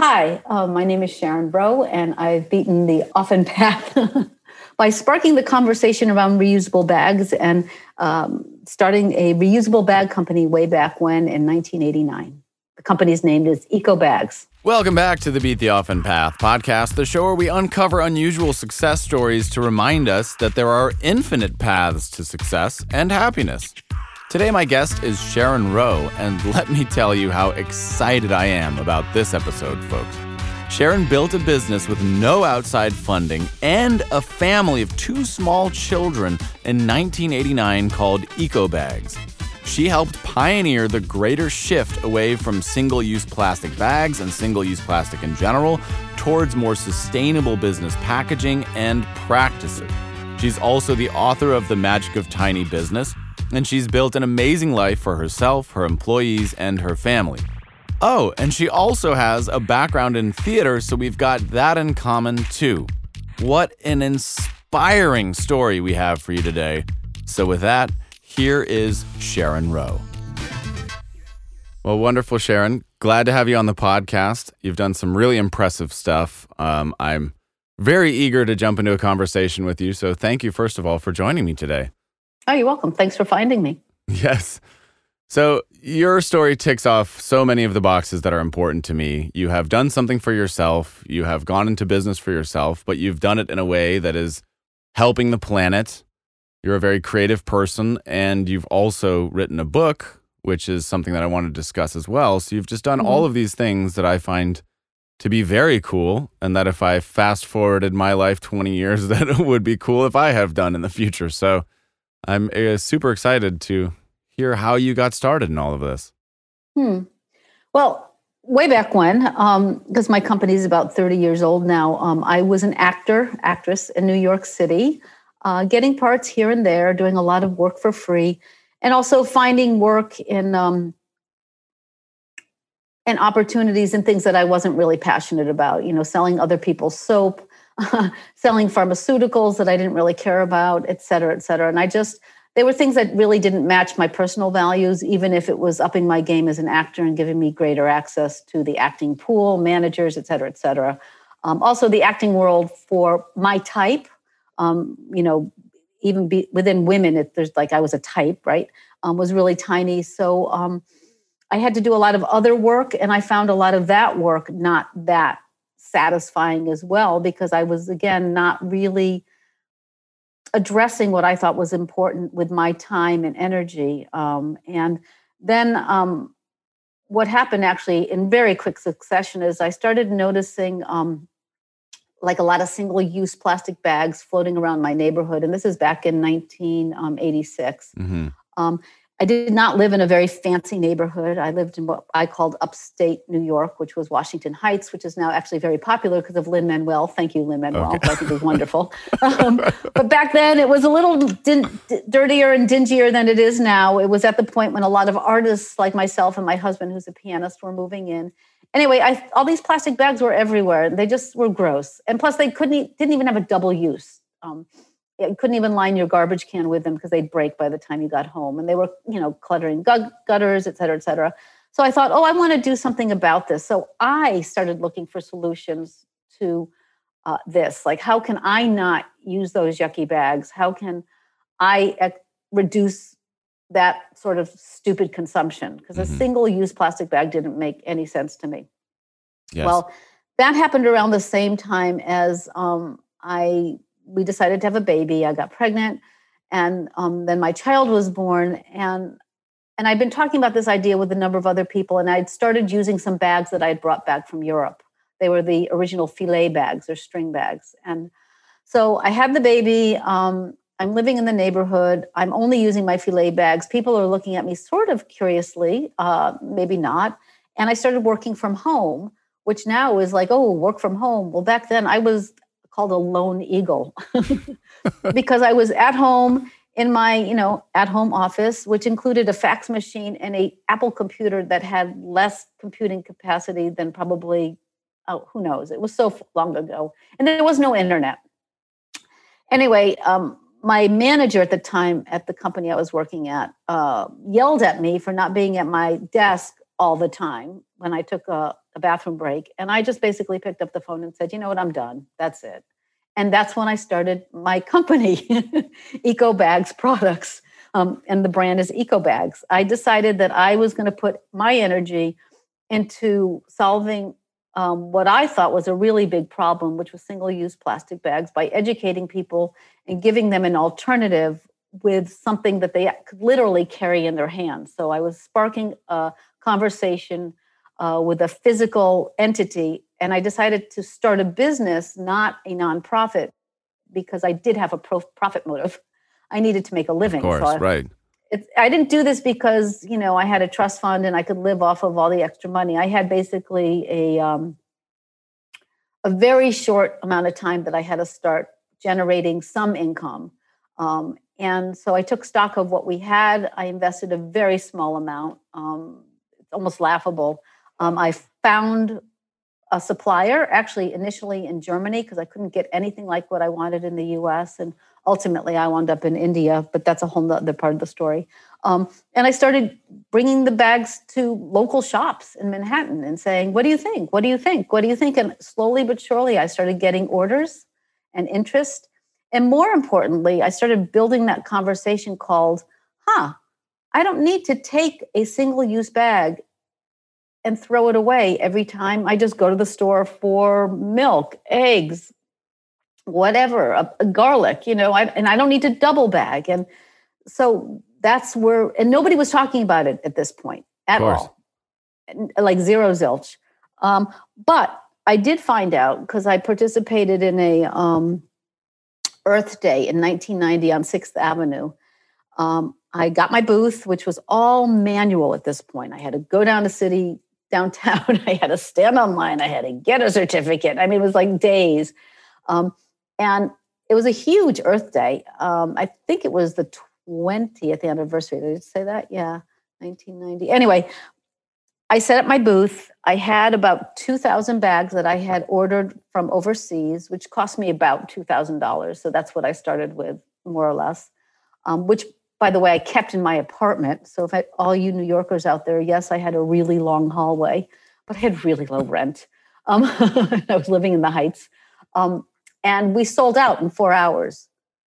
Hi, uh, my name is Sharon Rowe, and I've beaten the often path by sparking the conversation around reusable bags and um, starting a reusable bag company way back when in 1989. The company's name is Eco Bags. Welcome back to the Beat the Often Path podcast, the show where we uncover unusual success stories to remind us that there are infinite paths to success and happiness. Today, my guest is Sharon Rowe, and let me tell you how excited I am about this episode, folks. Sharon built a business with no outside funding and a family of two small children in 1989 called EcoBags. She helped pioneer the greater shift away from single use plastic bags and single use plastic in general towards more sustainable business packaging and practices. She's also the author of The Magic of Tiny Business, and she's built an amazing life for herself, her employees, and her family. Oh, and she also has a background in theater, so we've got that in common too. What an inspiring story we have for you today. So, with that, here is Sharon Rowe. Well, wonderful, Sharon. Glad to have you on the podcast. You've done some really impressive stuff. Um, I'm very eager to jump into a conversation with you. So, thank you, first of all, for joining me today. Oh, you're welcome. Thanks for finding me. Yes. So, your story ticks off so many of the boxes that are important to me. You have done something for yourself, you have gone into business for yourself, but you've done it in a way that is helping the planet. You're a very creative person, and you've also written a book, which is something that I want to discuss as well. So, you've just done mm-hmm. all of these things that I find to be very cool, and that if I fast forwarded my life 20 years, that would be cool if I have done in the future. So, I'm uh, super excited to hear how you got started in all of this. Hmm. Well, way back when, because um, my company is about 30 years old now, um, I was an actor, actress in New York City, uh, getting parts here and there, doing a lot of work for free, and also finding work in um, and opportunities and things that I wasn't really passionate about. You know, selling other people's soap, selling pharmaceuticals that I didn't really care about, et cetera, et cetera. And I just, they were things that really didn't match my personal values, even if it was upping my game as an actor and giving me greater access to the acting pool, managers, et cetera, et cetera. Um, also, the acting world for my type, um, you know, even be, within women, it, there's like I was a type, right? Um, was really tiny. So um, I had to do a lot of other work, and I found a lot of that work not that satisfying as well because I was, again, not really addressing what I thought was important with my time and energy. Um, and then um, what happened actually in very quick succession is I started noticing um, like a lot of single use plastic bags floating around my neighborhood. And this is back in 1986. Mm-hmm. I did not live in a very fancy neighborhood. I lived in what I called upstate New York, which was Washington Heights, which is now actually very popular because of Lin Manuel. Thank you, Lin Manuel. Okay. I think it was wonderful. um, but back then, it was a little din- dirtier and dingier than it is now. It was at the point when a lot of artists like myself and my husband, who's a pianist, were moving in. Anyway, I, all these plastic bags were everywhere. They just were gross, and plus, they couldn't didn't even have a double use. Um, you couldn't even line your garbage can with them because they'd break by the time you got home. And they were you know cluttering gutters et cetera et cetera. So i thought oh i want to do something about this. So i started looking for solutions to uh, this. Like how can i not use those yucky bags? How can i ec- reduce that sort of stupid consumption? Because mm-hmm. a single use plastic bag didn't make any sense to me. Yes. well that happened around the same time as um, i we decided to have a baby. I got pregnant, and um, then my child was born. And and I'd been talking about this idea with a number of other people, and I'd started using some bags that I'd brought back from Europe. They were the original filet bags or string bags, and so I had the baby. Um, I'm living in the neighborhood. I'm only using my filet bags. People are looking at me sort of curiously, uh, maybe not. And I started working from home, which now is like, oh, work from home. Well, back then I was called a lone eagle because I was at home in my, you know, at home office, which included a fax machine and a Apple computer that had less computing capacity than probably, oh, who knows? It was so long ago, and there was no internet. Anyway, um, my manager at the time at the company I was working at uh, yelled at me for not being at my desk all the time when I took a, a bathroom break. And I just basically picked up the phone and said, you know what, I'm done. That's it. And that's when I started my company, Eco Bags Products. Um, and the brand is Eco Bags. I decided that I was going to put my energy into solving um, what I thought was a really big problem, which was single use plastic bags, by educating people and giving them an alternative with something that they could literally carry in their hands. So I was sparking a conversation uh, with a physical entity, and I decided to start a business, not a nonprofit, because I did have a pro- profit motive. I needed to make a living. Of course, so I, right. I didn't do this because you know I had a trust fund and I could live off of all the extra money. I had basically a um, a very short amount of time that I had to start generating some income, um, and so I took stock of what we had. I invested a very small amount. Um, it's almost laughable. Um, I found a supplier actually initially in Germany because I couldn't get anything like what I wanted in the US. And ultimately I wound up in India, but that's a whole other part of the story. Um, and I started bringing the bags to local shops in Manhattan and saying, What do you think? What do you think? What do you think? And slowly but surely I started getting orders and interest. And more importantly, I started building that conversation called, huh, I don't need to take a single use bag and throw it away every time I just go to the store for milk, eggs, whatever, a, a garlic, you know, I, and I don't need to double bag. And so that's where, and nobody was talking about it at this point at all, like zero zilch. Um, but I did find out because I participated in a, um, Earth Day in 1990 on 6th Avenue. Um, I got my booth, which was all manual at this point. I had to go down to city downtown. I had to stand online. I had to get a certificate. I mean, it was like days. Um, and it was a huge Earth Day. Um, I think it was the 20th anniversary. Did I say that? Yeah, 1990. Anyway, I set up my booth. I had about 2,000 bags that I had ordered from overseas, which cost me about $2,000. So that's what I started with, more or less, um, which, by the way, I kept in my apartment. So if I, all you New Yorkers out there, yes, I had a really long hallway, but I had really low rent. Um, I was living in the Heights. Um, and we sold out in four hours.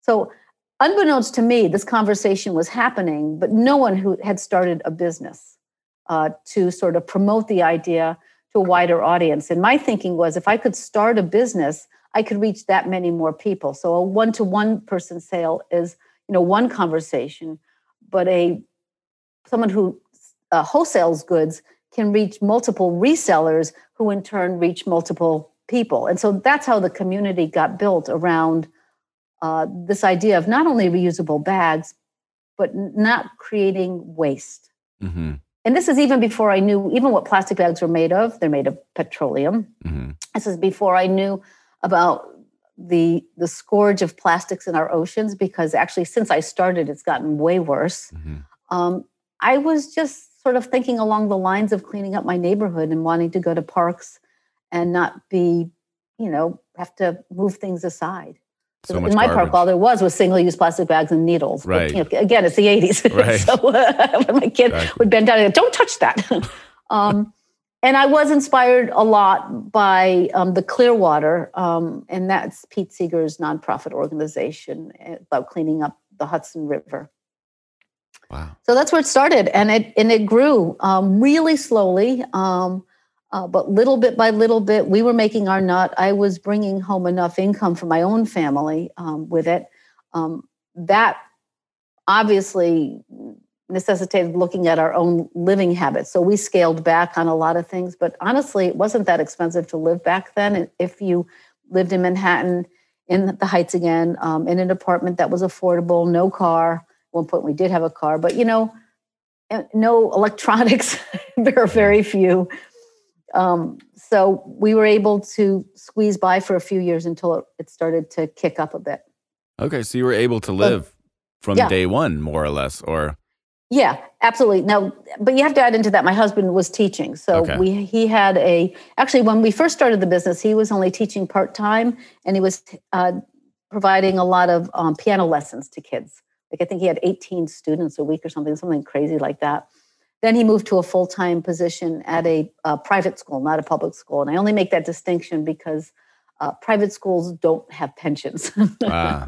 So, unbeknownst to me, this conversation was happening, but no one who had started a business uh, to sort of promote the idea to a wider audience. And my thinking was if I could start a business, I could reach that many more people. So a one-to-one person sale is, you know, one conversation, but a someone who uh, wholesales goods can reach multiple resellers who in turn reach multiple people. And so that's how the community got built around uh, this idea of not only reusable bags, but not creating waste. Mm-hmm and this is even before I knew even what plastic bags were made of. They're made of petroleum. Mm-hmm. This is before I knew about the the scourge of plastics in our oceans because actually since I started, it's gotten way worse. Mm-hmm. Um, I was just sort of thinking along the lines of cleaning up my neighborhood and wanting to go to parks and not be, you know, have to move things aside. So in my garbage. park, all there was was single-use plastic bags and needles. Right. But, you know, again, it's the '80s, right. so uh, my kid exactly. would bend down and go, "Don't touch that," um, and I was inspired a lot by um, the Clearwater, um, and that's Pete Seeger's nonprofit organization eh, about cleaning up the Hudson River. Wow! So that's where it started, and it and it grew um, really slowly. Um, uh, but little bit by little bit, we were making our nut. I was bringing home enough income for my own family um, with it. Um, that obviously necessitated looking at our own living habits. So we scaled back on a lot of things. But honestly, it wasn't that expensive to live back then. If you lived in Manhattan, in the Heights again, um, in an apartment that was affordable, no car. At one point, we did have a car, but you know, no electronics, there are very few. Um, so we were able to squeeze by for a few years until it started to kick up a bit. Okay, so you were able to live but, from yeah. day one, more or less, or yeah, absolutely. Now, but you have to add into that. My husband was teaching, so okay. we he had a actually when we first started the business, he was only teaching part time, and he was uh, providing a lot of um, piano lessons to kids. Like I think he had 18 students a week or something, something crazy like that. then he moved to a full time position at a, a, private school, not a public school. And I only make that distinction because uh, private schools don't have pensions. Ah,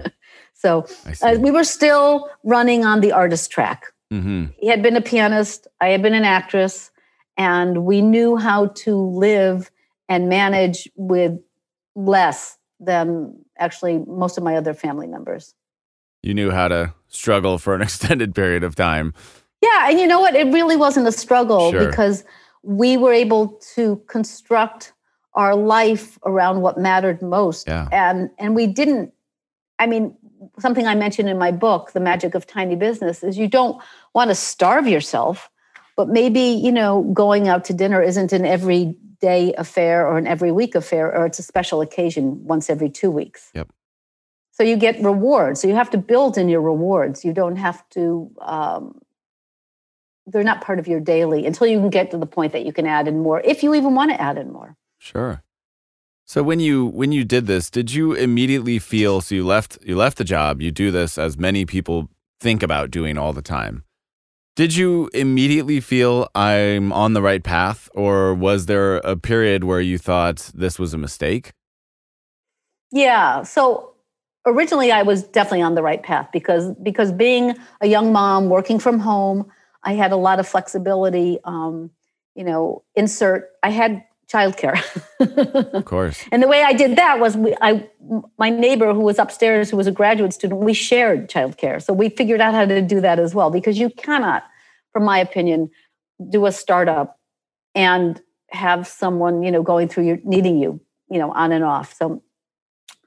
so uh, we were still running on the artist track. Mm-hmm. He had been a pianist, I had been an actress, and we knew how to live and manage with less than actually most of my other family members. You knew how to struggle for an extended period of time. Yeah, and you know what? It really wasn't a struggle sure. because we were able to construct our life around what mattered most. Yeah. And and we didn't I mean, something I mentioned in my book, The Magic of Tiny Business, is you don't want to starve yourself, but maybe, you know, going out to dinner isn't an everyday affair or an every week affair, or it's a special occasion once every two weeks. Yep. So you get rewards. So you have to build in your rewards. You don't have to um, they're not part of your daily until you can get to the point that you can add in more if you even want to add in more sure so when you when you did this did you immediately feel so you left you left the job you do this as many people think about doing all the time did you immediately feel i'm on the right path or was there a period where you thought this was a mistake yeah so originally i was definitely on the right path because because being a young mom working from home I had a lot of flexibility. Um, you know, insert. I had childcare. of course. And the way I did that was, we, I, my neighbor who was upstairs, who was a graduate student, we shared childcare. So we figured out how to do that as well, because you cannot, from my opinion, do a startup and have someone, you know, going through your needing you, you know, on and off. So,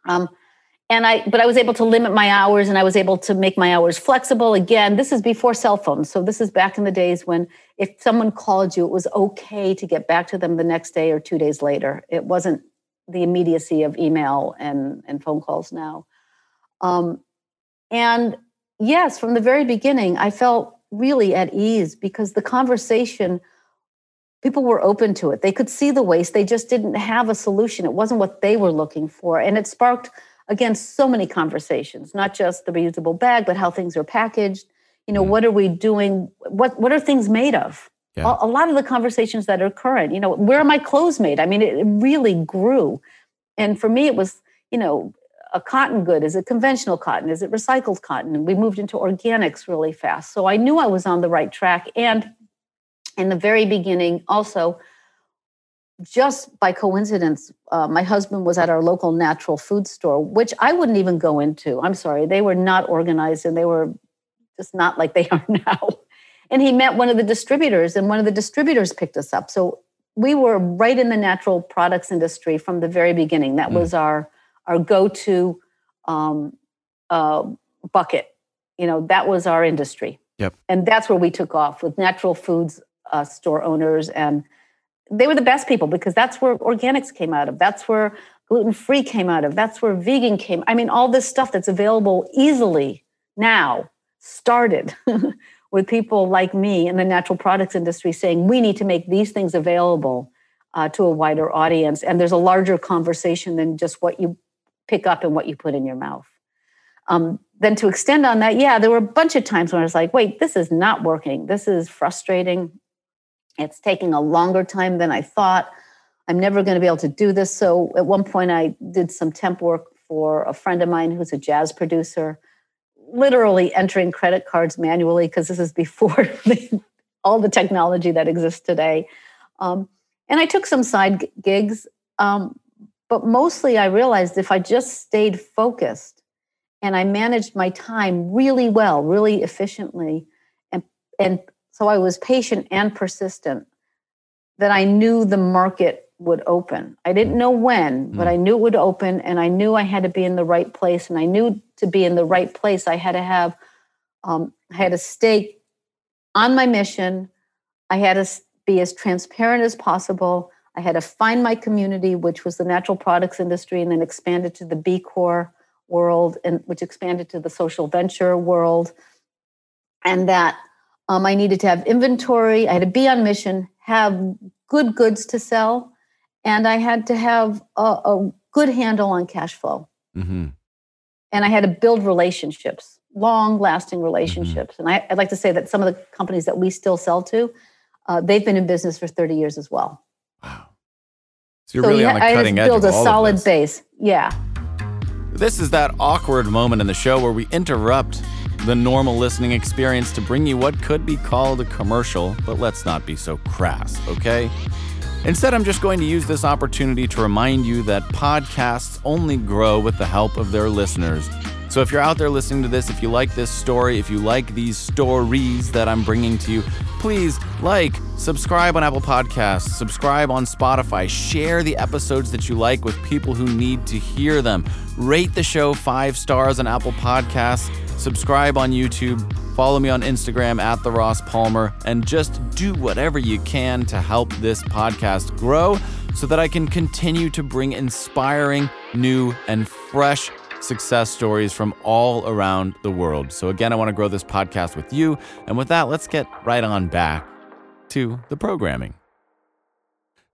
um, and I, but I was able to limit my hours and I was able to make my hours flexible. Again, this is before cell phones. So this is back in the days when if someone called you, it was okay to get back to them the next day or two days later. It wasn't the immediacy of email and, and phone calls now. Um, and yes, from the very beginning, I felt really at ease because the conversation, people were open to it. They could see the waste, they just didn't have a solution. It wasn't what they were looking for. And it sparked again so many conversations not just the reusable bag but how things are packaged. You know mm. what are we doing? What what are things made of? Yeah. a, a, lot of the conversations that are current you know where are my clothes made? I mean it, it really grew. And for me it was you know a cotton good. Is it conventional cotton? Is it recycled cotton? And we moved into organics really fast. So i knew i was on the right track. And in the very beginning also just by coincidence, uh, my husband was at our local natural food store, which I wouldn't even go into. I'm sorry, they were not organized and they were just not like they are now. And he met one of the distributors, and one of the distributors picked us up. So we were right in the natural products industry from the very beginning. That mm. was our our go-to um, uh, bucket. You know, that was our industry. Yep. And that's where we took off with natural foods uh, store owners and they were the best people because that's where organics came out of. That's where gluten free came out of. That's where vegan came. I mean, all this stuff that's available easily now started with people like me in the natural products industry saying we need to make these things available uh, to a wider audience. And there's a larger conversation than just what you pick up and what you put in your mouth. Um, then to extend on that, yeah, there were a bunch of times when I was like, wait, this is not working. This is frustrating. It's taking a longer time than I thought. I'm never going to be able to do this. So at one point, I did some temp work for a friend of mine who's a jazz producer, literally entering credit cards manually because this is before all the technology that exists today. Um, and I took some side gigs, um, but mostly I realized if I just stayed focused and I managed my time really well, really efficiently, and and so I was patient and persistent that I knew the market would open. I didn't mm. know when, but mm. I knew it would open and I knew I had to be in the right place. And I knew to be in the right place, I had to have, um, I had to stay on my mission. I had to be as transparent as possible. I had to find my community, which was the natural products industry, and then expanded to the B Corp world, and which expanded to the social venture world. And that um, I needed to have inventory. I had to be on mission, have good goods to sell, and I had to have a, a good handle on cash flow. Mm-hmm. And I had to build relationships, long lasting mm-hmm. relationships. Mm-hmm. And I, would like to say that some of the companies that we still sell to, Uh, they've been in business for 30 years as well. Wow. So you're really you on the ha- I cutting edge. build of a all solid base. Yeah. This is that awkward moment in the show where we interrupt the normal listening experience to bring you what could be called a commercial, but let's not be so crass, okay? Instead, I'm just going to use this opportunity to remind you that podcasts only grow with the help of their listeners. So if you're out there listening to this, if you like this story, if you like these stories that I'm bringing to you, please like, subscribe on Apple Podcasts, subscribe on Spotify, share the episodes that you like with people who need to hear them. Rate the show five stars on Apple Podcasts, subscribe on YouTube, follow me on Instagram at the Ross Palmer, and just do whatever you can to help this podcast grow so that I can continue to bring inspiring, new, and fresh success stories from all around the world. So, again, I want to grow this podcast with you. And with that, let's get right on back to the programming.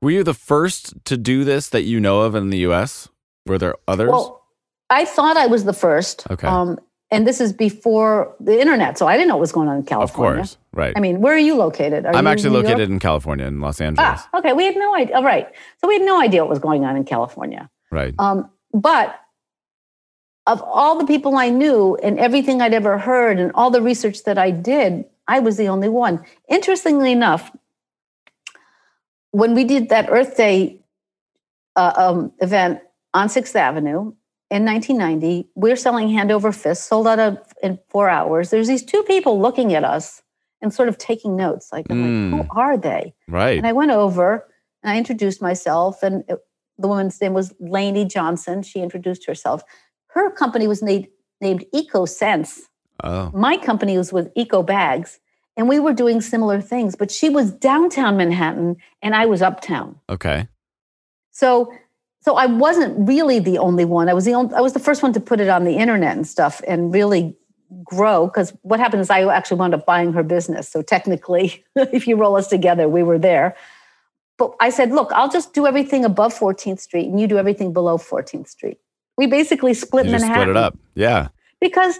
Were you the first to do this that you know of in the US? Were there others? Well, I thought I was the first. Okay. Um, and this is before the internet, so I didn't know what was going on in California. of course, right. I mean, where are you located? Are I'm you actually New York? located in California, in Los Angeles. Ah, okay. We had no idea. All right. So we had no idea what was going on in California. Right. Um, but of all the people I knew and everything I'd ever heard and all the research that I did, I was the only one. Interestingly enough, when we did that Earth Day uh, um, event on Sixth Avenue in 1990, we are selling hand over fist, sold out of, in four hours. There's these two people looking at us and sort of taking notes. Like, I'm like, who hmm. are they? Right. And I went over and I introduced myself, and it- the woman's name was Lainey Johnson. She introduced herself. Her company was named, named EcoSense. oh, My company was with Eco Bags, and we were doing similar things, but she was downtown Manhattan and I was uptown. okay. So so I wasn't really the only one. I was the only, I was the first one to put it on the internet and stuff and really grow because what happened is I actually wound up buying her business. So technically, if you roll us together, we were there. But I said, look, I'll just do everything above 14th Street and you do everything below 14th Street. We basically split You Manhattan split it up. Yeah. because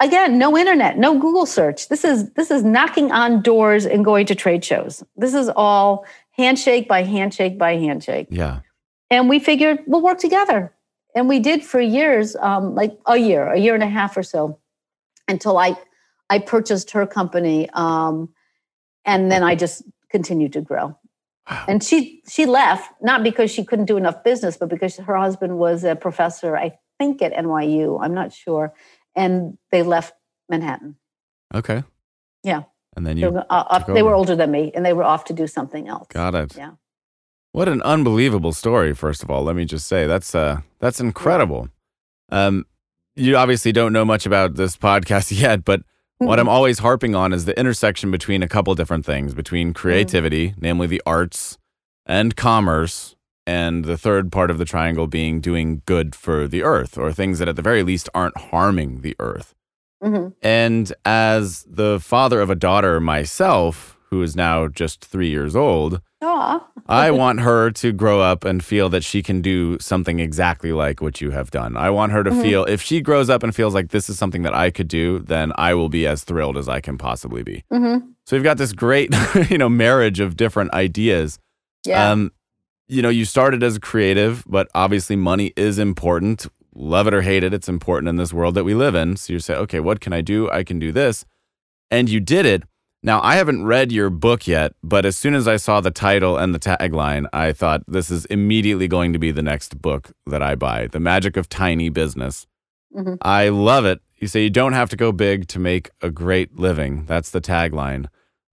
again no internet no google search this is this is knocking on doors and going to trade shows this is all handshake by handshake by handshake Yeah. And we figured we'll work together and we did for years um, like a year a year and a half or so until i i purchased her company um, and then i just continued to grow Wow. and she she left not because she couldn't do enough business but because her husband was a professor i think at nyu i'm not sure and they left manhattan Okay. Yeah. And then they you were, uh, off- took they were older than me and they were off to do something else got it. Yeah. What an unbelievable story, first of all. Let me just say that's uh that's incredible. Um you obviously don't know much about this podcast yet, but what I'm always harping on is the intersection between a couple different things, between creativity, namely the arts, and commerce, and the third part of the triangle being doing good for the earth or things that at the very least aren't harming the earth. Mhm. And as the father of a daughter myself, who is now just three years old, Aw. I want her to grow up and feel that she can do something exactly like what you have done. I want her to Mhm. feel, if she grows up and feels like this is something that I could do, then I will be as thrilled as I can possibly be. Mhm. So we've got this great, you know, marriage of different ideas. yeah Um, you know, you started as a creative, but obviously money is important. Love it or hate it, it's important in this world that we live in. So you say, okay, what can I do? I can do this. And you did it. Now, I haven't read your book yet, but as soon as I saw the title and the tagline, I thought this is immediately going to be the next book that I buy The Magic of Tiny Business. Mhm. I love it. You say you don't have to go big to make a great living. That's the tagline.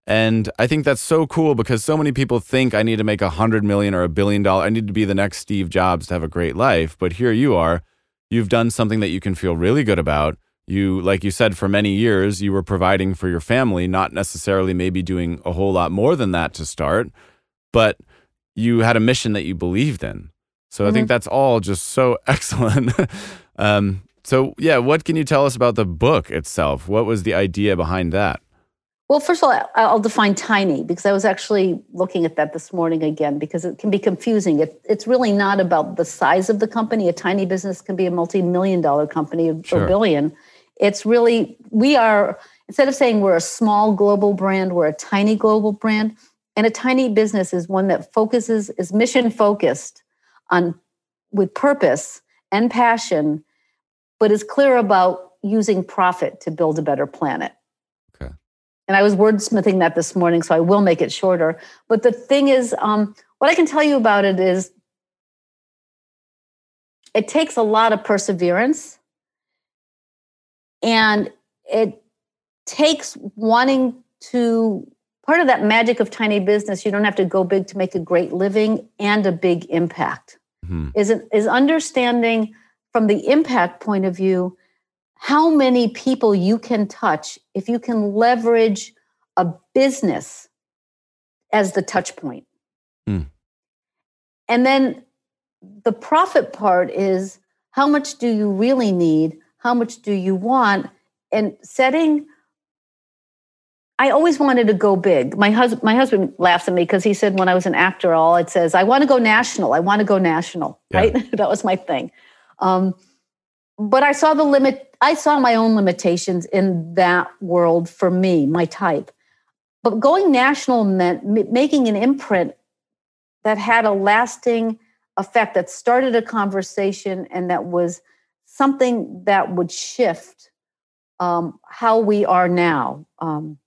And I think that's so cool because so many people think I need to make a hundred million or a billion dollar. I need to be the next Steve Jobs to have a great life. But here you are. You've done something that you can feel really good about. You, like you said, for many years, you were providing for your family, not necessarily maybe doing a whole lot more than that to start, but you had a mission that you believed in. So I think that's all just so excellent. um, so, yeah, what can you tell us about the book itself? What was the idea behind that? Well, first of all, I'll define tiny because I was actually looking at that this morning again because it can be confusing. It, it's really not about the size of the company. A tiny business can be a multi million dollar company or Sure. billion. It's really, we are, instead of saying we're a small global brand, we're a tiny global brand. And a tiny business is one that focuses, is mission focused on with purpose and passion, but is clear about using profit to build a better planet. Okay. And I was wordsmithing that this morning, so I will make it shorter. But the thing is, um, what I can tell you about it is it takes a lot of perseverance and it takes wanting to part of that magic of tiny business you don't have to go big to make a great living and a big impact Mhm. is it is understanding from the impact point of view how many people you can touch if you can leverage a business as the touch point Hmm. and then the profit part is how much do you really need how much do you want and setting I always wanted to go big. My husband, my husband laughs at me because he said when I was an actor, all it says, "I want to go national. I want to go national." Yeah. Right? that was my thing. Um, but I saw the limit. I saw my own limitations in that world for me, my type. But going national meant m- making an imprint that had a lasting effect, that started a conversation, and that was something that would shift um, how we are now. Um,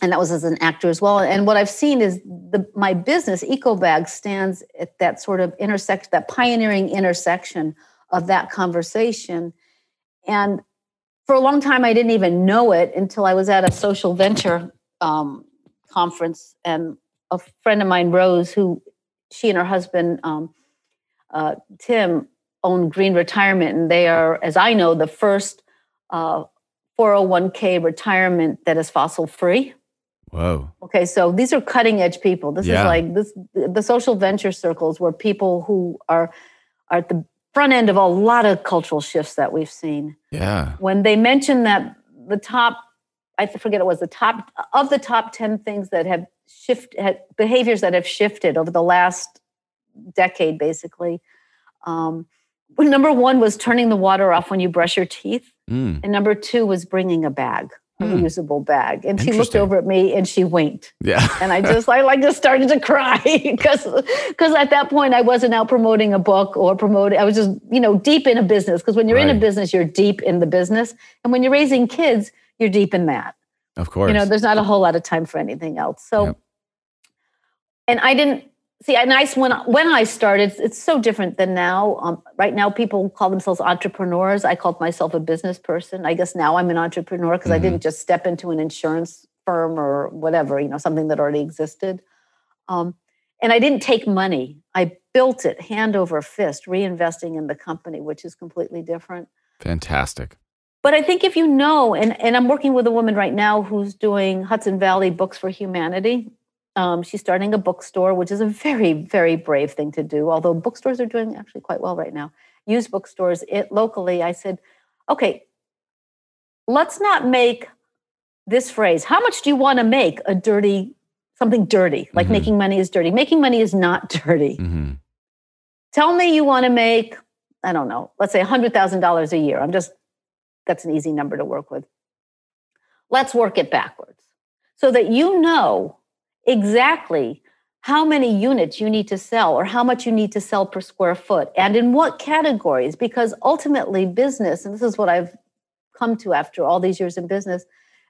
and that was as an actor as well. And what I've seen is the my business, EcoBag, stands at that sort of intersection, that pioneering intersection of that conversation. And for a long time, I didn't even know it until I was at a social venture um, conference, and a friend of mine, Rose, who she and her husband um, uh, Tim own Green Retirement, and they are, as I know, the first uh, 401k retirement that is fossil free. Whoa. Okay, so these are cutting edge people. This Yeah. is like this the social venture circles where people who are are at the front end of a lot of cultural shifts that we've seen. Yeah. When they mentioned that the top, I forget it was the top of the top 10 things that have shift had behaviors that have shifted over the last decade, basically. Um, number one was turning the water off when you brush your teeth. Mm. And number two was bringing a bag, a Hmm. reusable bag. And she looked over at me and she winked. Yeah. And I just, I like just started to cry because, because at that point I wasn't out promoting a book or promoting, I was just, you know, deep in a business. Because when you're in a business, you're deep in the business. And when you're raising kids, you're deep in that. Of course. You know, there's not a whole lot of time for anything else. So, Yep. and I didn't see. And I when when I started, it's so different than now. Um, right now, people call themselves entrepreneurs. I called myself a business person. I guess now I'm an entrepreneur because I Mhm. didn't just step into an insurance firm or whatever. You know, something that already existed. Um, and I didn't take money. I built it hand over fist, reinvesting in the company, which is completely different. Fantastic. But I think if you know, and, and I'm working with a woman right now who's doing Hudson Valley Books for Humanity. Um, she's starting a bookstore, which is a very, very brave thing to do, although bookstores are doing actually quite well right now. Used bookstores it, locally. I said, okay, let's not make this phrase, how much do you want to make a dirty, something dirty, like Mhm. making money is dirty. Making money is not dirty hmm tell me you want to make i don't know let's say $100000 a year i'm just that's an easy number to work with let's work it backwards so that you know exactly. How many units you need to sell or how much you need to sell per square foot and in what categories? Because ultimately business and this is what i've come to after all these years in business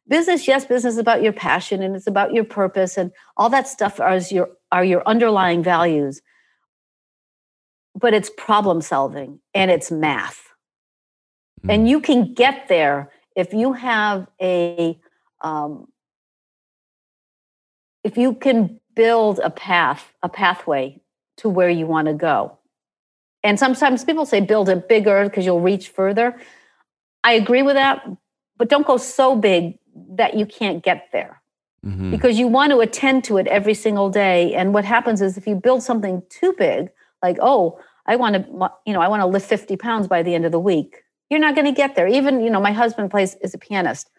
business yes business is about your passion and it's about your purpose and all that stuff are your are your underlying values. But it's problem solving and it's math. And you can get there if you have a, um, if you can build a path, a pathway to where you want to go. And sometimes people say build it bigger because you'll reach further. I agree with that, but don't go so big that you can't get there Mhm. because you want to attend to it every single day. And what happens is if you build something too big, like, oh, I want to, you know, I want to lift 50 pounds by the end of the week, you're not going to get there. Even, you know, my husband plays is a pianist.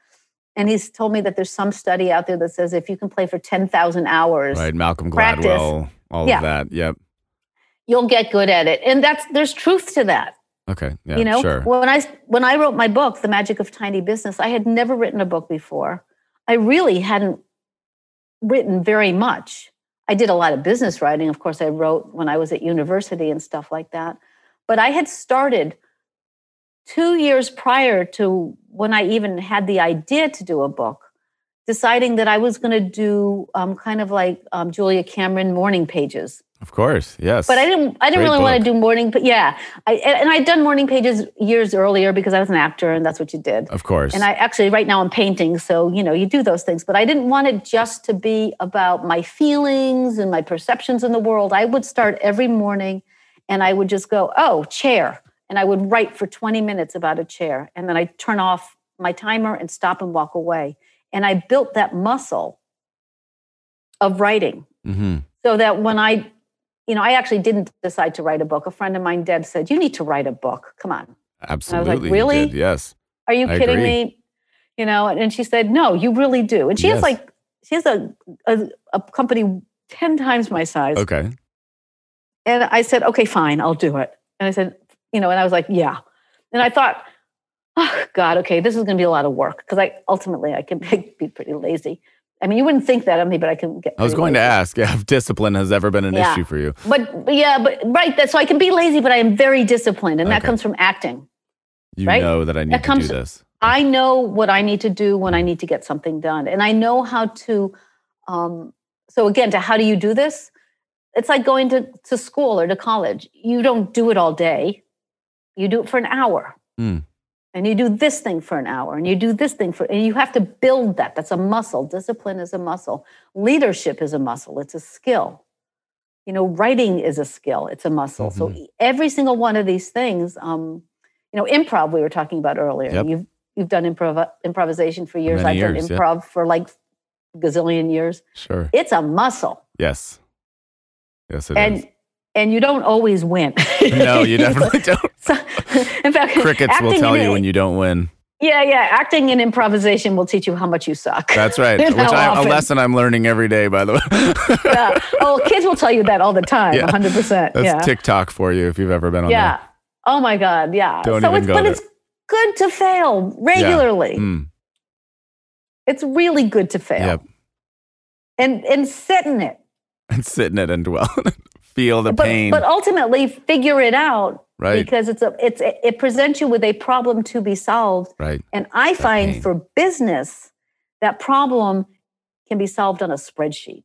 And he's told me that there's some study out there that says if you can play for 10,000 hours, Right. Malcolm practice. Gladwell, all Yeah. of that. Yep. you'll get good at it. And that's there's truth to that. Okay. Yeah. you know Sure. when i when i wrote my book the magic of tiny business i had never written a book before i really hadn't written very much I did a lot of business writing. Of course, I wrote when I was at university and stuff like that. But I had started two years prior to when I even had the idea to do a book, deciding that I was going to do um, kind of like um, Julia Cameron morning pages. Of course, yes. But I didn't. I didn't Great really want to do morning. But yeah, I, and and I'd done morning pages years earlier because I was an actor, and that's what you did. Of course. And I actually, right now, I'm painting, so you know, you do those things. But I didn't want it just to be about my feelings and my perceptions in the world. I would start every morning, and I would just go, "Oh, chair," and I would write for 20 minutes about a chair, and then I would turn off my timer and stop and walk away. And I built that muscle of writing hmm so that when I, you know, I actually didn't decide to write a book. A friend of mine, Deb, said, "You need to write a book. Come on, Absolutely. you "Really?" did, Yes. are you I kidding agree. me?" You know, and she said, "No, you really do." And she Yes. has like she has a, a a company ten times my size. Okay. And I said, "Okay, fine, I'll do it." And I said, you know, and I was like, "Yeah." And I thought, "Oh God, okay, this is going to be a lot of work because I ultimately I can be pretty lazy." I mean, you wouldn't think that of me, but I can get. I was going to ask yeah, if discipline has ever been an Yeah. issue for you. But, but yeah, but right. That so I can be lazy, but I am very disciplined, and that comes from acting. You Right? know that I need That to comes- do this. I know what I need to do when I need to get something done, and I know how to. Um, so again, to how do you do this? It's like going to to school or to college. You don't do it all day. You do it for an hour, Hmm. and you do this thing for an hour, and you do this thing for, and you have to build that. That's a muscle. Discipline is a muscle. Leadership is a muscle. It's a skill. You know, writing is a skill. It's a muscle. So Mhm. every single one of these things, um, you know, improv we were talking about earlier. Yep. You've you've done improv improvisation for years. Many I've years, done improv for like gazillion years. Sure. It's a muscle, Yes. Yes, it is. And you don't always win. no, you definitely don't. So, in fact, Crickets will tell you when you don't win. Yeah, yeah. Acting and improvisation will teach you how much you suck. That's right. Which I, a lesson I'm learning every day, by the way. Yeah. Oh, kids will tell you that all the time. Yeah. 100%. That's yeah. TikTok for you if you've ever been on yeah. Oh my God. Yeah. Don't so even it's, go but there. it's good to fail regularly. there. Mm, It's really good to fail. Yep. And and sit in it. and sit in it and dwell in it. Feel the But pain. but ultimately figure it out right. because it's a it's it presents you with a problem to be solved. right. And I find pain. for business that problem can be solved on a spreadsheet.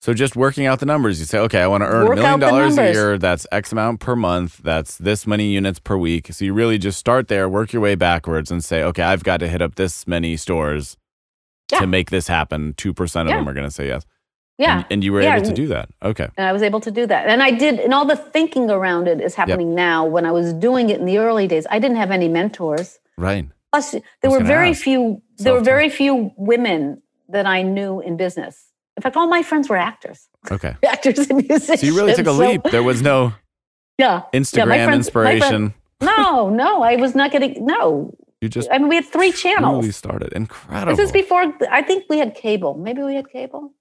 So just working out the numbers, you say, okay, I want to earn a million dollars a year. That's X amount per month. That's this many units per week. So you really just start there, work your way backwards, and say, okay, I've got to hit up this many stores Yeah. to make this happen. Two percent of Yeah. them are going to say yes. Yeah. And, and you were Yeah, able to do that. Okay. and I was able to do that. And I did, and all the thinking around it is happening now. When I was doing it in the early days, I didn't have any mentors. Right. Plus, there were very ask. few. There were Self-taught. very few women that I knew in business. In fact, all my friends were actors, Okay. actors and musicians. So you really took a So, leap. There was no Yeah. Instagram friends- my friend- inspiration. No, no, I was not getting. No, You just I mean, we had three channels. really started. Incredible. This is before. I think we had cable. Maybe we had cable.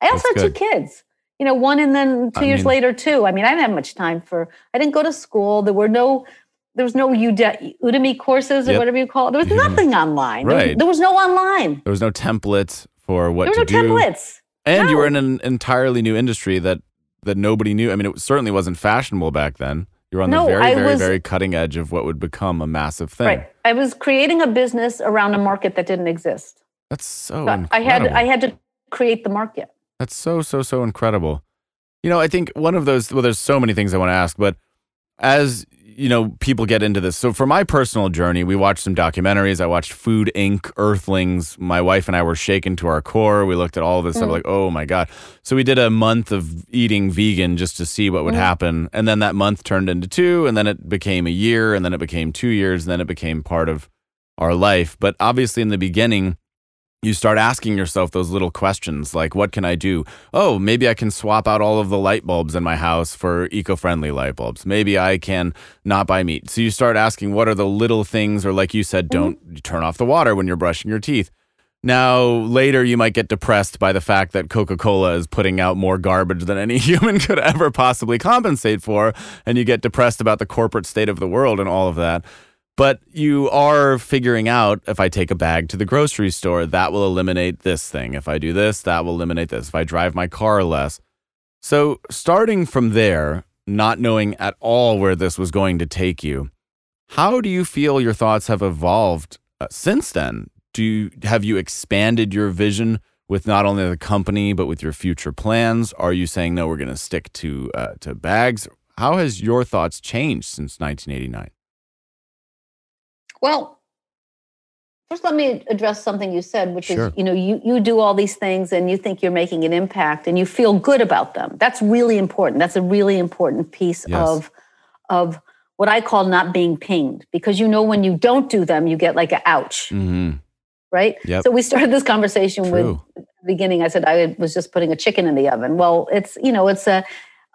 I also That's had two kids. You know, one and then two I years mean- later, two. I mean, I didn't have much time for. I didn't go to school. There were no. There was no Udemy courses or Yep. whatever you call it. There was nothing online. There was- Right. There was, no online. there was no templates for what There were no do. templates. And you were in an entirely new industry that that nobody knew. I mean, it certainly wasn't fashionable back then. You were on No, the very, I very, was- very cutting edge of what would become a massive thing. Right. I was creating a business around a market that didn't exist. That's so So I had. I had to create the market. That's so, so, so incredible. You know, I think one of those, well, there's so many things I want to ask, but as, you know, people get into this. So for my personal journey, we watched some documentaries. I watched Food Inc., Earthlings. My wife and I were shaken to our core. We looked at all of this stuff Mm. like, oh my God. So we did a month of eating vegan just to see what would Mm. happen. And then that month turned into two, and then it became a year, and then it became two years, and then it became part of our life. But obviously, in the beginning, you start asking yourself those little questions like, what can I do? Oh, maybe I can swap out all of the light bulbs in my house for eco friendly light bulbs. Maybe I can not buy meat. So you start asking, what are the little things, or like you said, mm-hmm. don't turn off the water when you're brushing your teeth. Now, later, you might get depressed by the fact that Coca Cola is putting out more garbage than any human could ever possibly compensate for. And you get depressed about the corporate state of the world and all of that. But you are figuring out if I take a bag to the grocery store, that will eliminate this thing. If I do this, that will eliminate this. If I drive my car less. So, starting from there, not knowing at all where this was going to take you, how do you feel your thoughts have evolved uh, since then? Do you, have you expanded your vision with not only the company but with your future plans? Are you saying no, we're going to stick to uh, to bags? How has your thoughts changed since 1989? Well, first let me address something you said, which sure. is, you know, you you do all these things and you think you're making an impact and you feel good about them. That's really important. That's a really important piece yes. of of what I call not being pinged because you know when you don't do them, you get like a ouch. Mm-hmm. Right? Yep. So we started this conversation True. with beginning. I said I was just putting a chicken in the oven. Well, it's you know it's a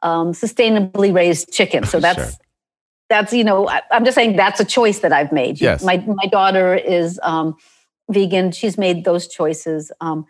um, sustainably raised chicken, so that's sure. That's you know I, am just saying that's a choice that I've made. Yes. My my daughter is um, vegan. She's made those choices. Um,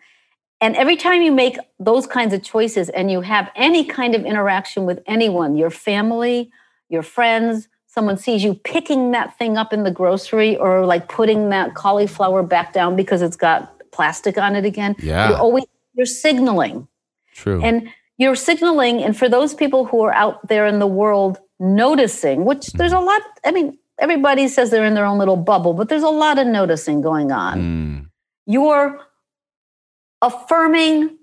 and every time you make those kinds of choices and you have any kind of interaction with anyone, your family, your friends, someone sees you picking that thing up in the grocery or like putting that cauliflower back down because it's got plastic on it again. Yeah. You're always you're signaling. True. And you're signaling, and for those people who are out there in the world noticing, which there's a lot, I mean, everybody says they're in their own little bubble, but there's a lot of noticing going on. Mm. You're affirming,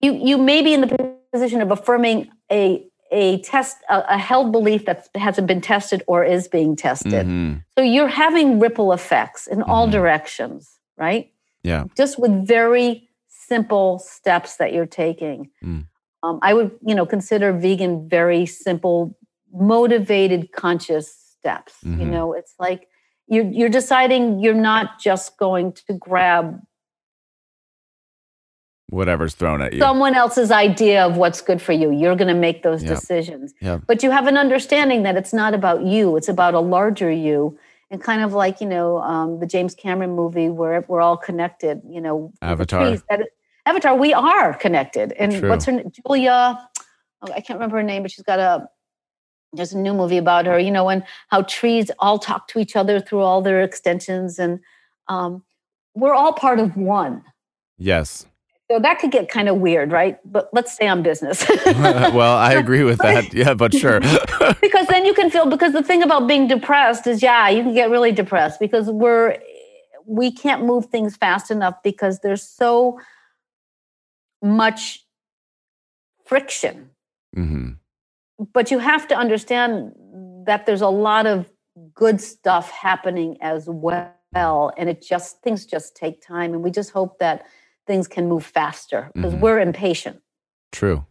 you you may be in the position of affirming a a test a, a, held belief that hasn't been tested or is being tested mm-hmm. so you're having ripple effects in mm-hmm. all directions right yeah just with very simple steps that you're taking mm. um, i would you know consider vegan very simple motivated conscious steps mm-hmm. you know it's like you're, you're deciding you're not just going to grab whatever's thrown at you. Someone else's idea of what's good for you. You're going to make those yep. decisions. Yep. But you have an understanding that it's not about you, it's about a larger you. And kind of like, you know, um, the James Cameron movie where we're all connected, you know, Avatar. That, Avatar, we are connected. And True. what's her name? Julia, oh, I can't remember her name, but she's got a, there's a new movie about her, you know, and how trees all talk to each other through all their extensions. And um, we're all part of one. Yes. So that could get kind of weird, right? But let's stay on business. well, I agree with that. Yeah, but sure. because then you can feel because the thing about being depressed is yeah, you can get really depressed because we're we can't move things fast enough because there's so much friction. Mm-hmm. But you have to understand that there's a lot of good stuff happening as well, and it just things just take time, and we just hope that things can move faster because mm-hmm. we're impatient. True.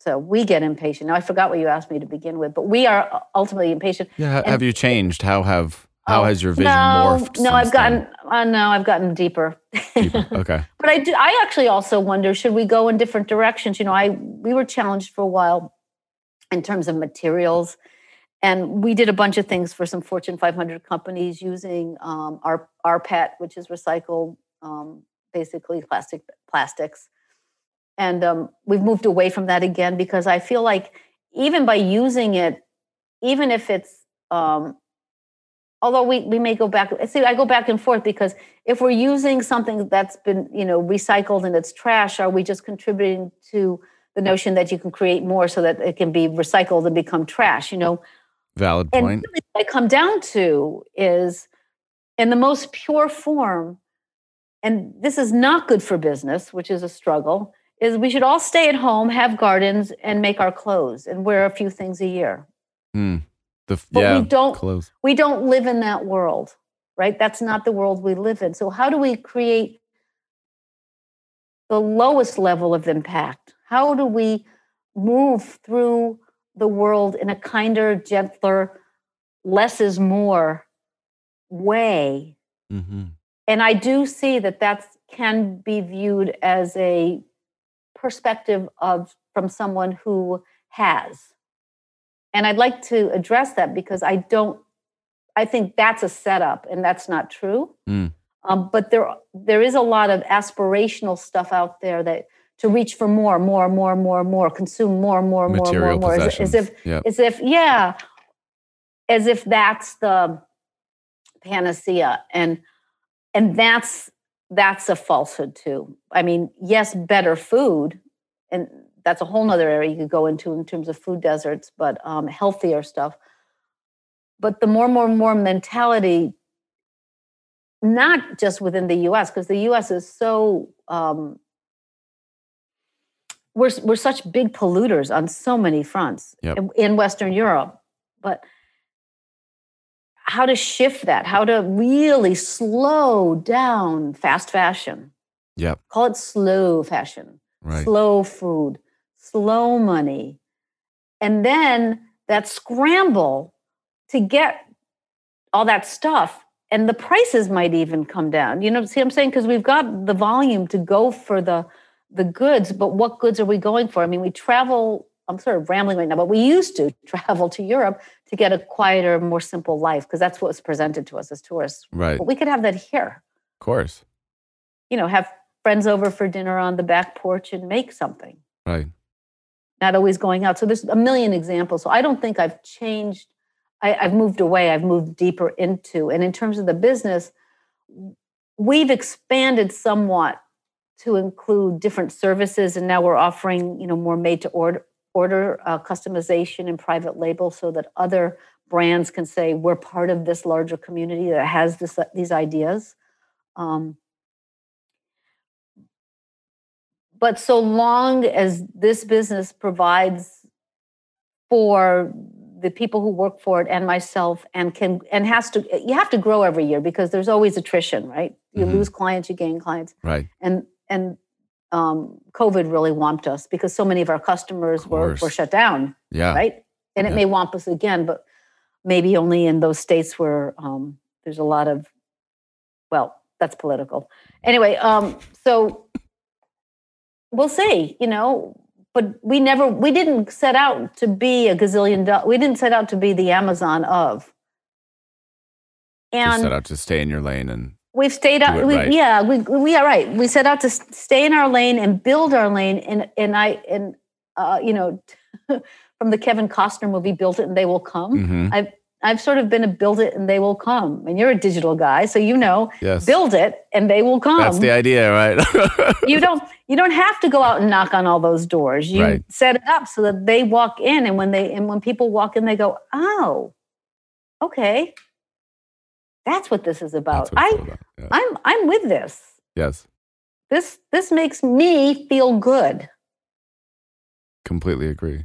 So we get impatient. Now I forgot what you asked me to begin with, but we are ultimately impatient. Yeah. And, have you changed? How have how oh, has your vision no, morphed? No, I've gotten. Uh, no, I've gotten deeper. deeper. Okay. but I do. I actually also wonder: should we go in different directions? You know, I we were challenged for a while in terms of materials, and we did a bunch of things for some Fortune 500 companies using um, our PET, which is recycled um, basically plastic plastics. And um, we've moved away from that again because I feel like even by using it, even if it's um, although we, we may go back see i go back and forth because if we're using something that's been you know recycled and it's trash are we just contributing to the notion that you can create more so that it can be recycled and become trash you know valid point and what i come down to is in the most pure form and this is not good for business, which is a struggle, is we should all stay at home, have gardens, and make our clothes and wear a few things a year. Mm. The, but yeah, we don't clothes. we don't live in that world, right? That's not the world we live in. So how do we create the lowest level of impact? How do we move through the world in a kinder, gentler, less is more way? Mm-hmm and I do see that that can be viewed as a perspective of from someone who has. And I'd like to address that because I don't I think that's a setup and that's not true. Mm. Um, but there there is a lot of aspirational stuff out there that to reach for more, more, more, more, more, consume more, more, Material more, more, more. As, as if yep. as if, yeah, as if that's the panacea and and that's that's a falsehood too i mean yes better food and that's a whole nother area you could go into in terms of food deserts but um, healthier stuff but the more more more mentality not just within the us because the us is so um, we're, we're such big polluters on so many fronts Yep. in, in western europe but how to shift that how to really slow down fast fashion Yep. call it slow fashion Right. slow food, slow money. And then that scramble to get all that stuff. And the prices might even come down. You know, see what I'm saying? Because we've got the volume to go for the the goods, but what goods are we going for? I mean, we travel, I'm sort of rambling right now, but we used to travel to Europe to get a quieter, more simple life, because that's what was presented to us as tourists. Right. But we could have that here. Of course. You know, have friends over for dinner on the back porch and make something Right. not always going out. So there's a million examples. So I don't think I've changed. I, I've moved away. I've moved deeper into. And in terms of the business, we've expanded somewhat to include different services, and now we're offering, you know, more made to order order uh, customization and private label, so that other brands can say we're part of this larger community that has this these ideas. Um, but so long as this business provides for the people who work for it and myself and can and has to you have to grow every year because there's always attrition right you Mhm. lose clients you gain clients Right. and and um, covid really whomped us because so many of our customers Of were, were shut down Yeah. right and it Yeah. may whomp us again but maybe only in those states where um, there's a lot of well that's political anyway um, so we'll see you know but we never we didn't set out to be a gazillion dollars we didn't set out to be the amazon of Just and set out to stay in your lane and we've stayed out we, right. yeah we, we are right we set out to stay in our lane and build our lane and and i and uh, you know from the kevin costner movie build it and they will come Mhm. i've i've sort of been a build it and they will come and you're a digital guy so you know yes. build it and they will come That's the idea, right? you don't you don't have to go out and knock on all those doors you Right. set it up so that they walk in and when they and when people walk in they go oh okay that's what this is about That's what it's i about. Yeah. i'm i'm with this Yes. this this makes me feel good Completely agree.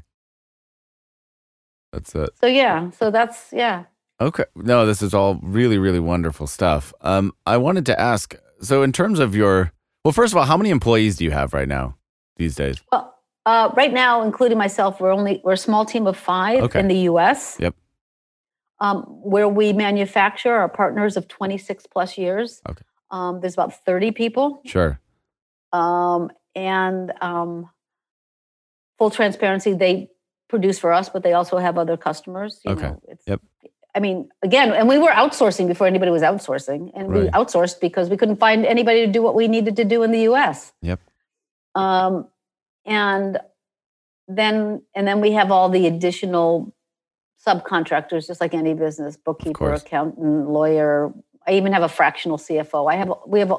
That's it. so yeah so that's yeah Okay. No, this is all really, really wonderful stuff. Um, I wanted to ask. So, in terms of your, well, first of all, how many employees do you have right now these days? well uh, right now including myself we're only we're a small team of five Okay. in the us Yep. Um, where we manufacture our partners of 26 plus years Okay. um, there's about 30 people Sure. um, and um, full transparency they produce for us but they also have other customers you Okay. know, it's, Yep. i mean again and we were outsourcing before anybody was outsourcing and we outsourced because we couldn't find anybody to do what we needed to do in the us Yep. um, and then and then we have all the additional subcontractors just like any business bookkeeper accountant lawyer. I even have a fractional cfo i have we have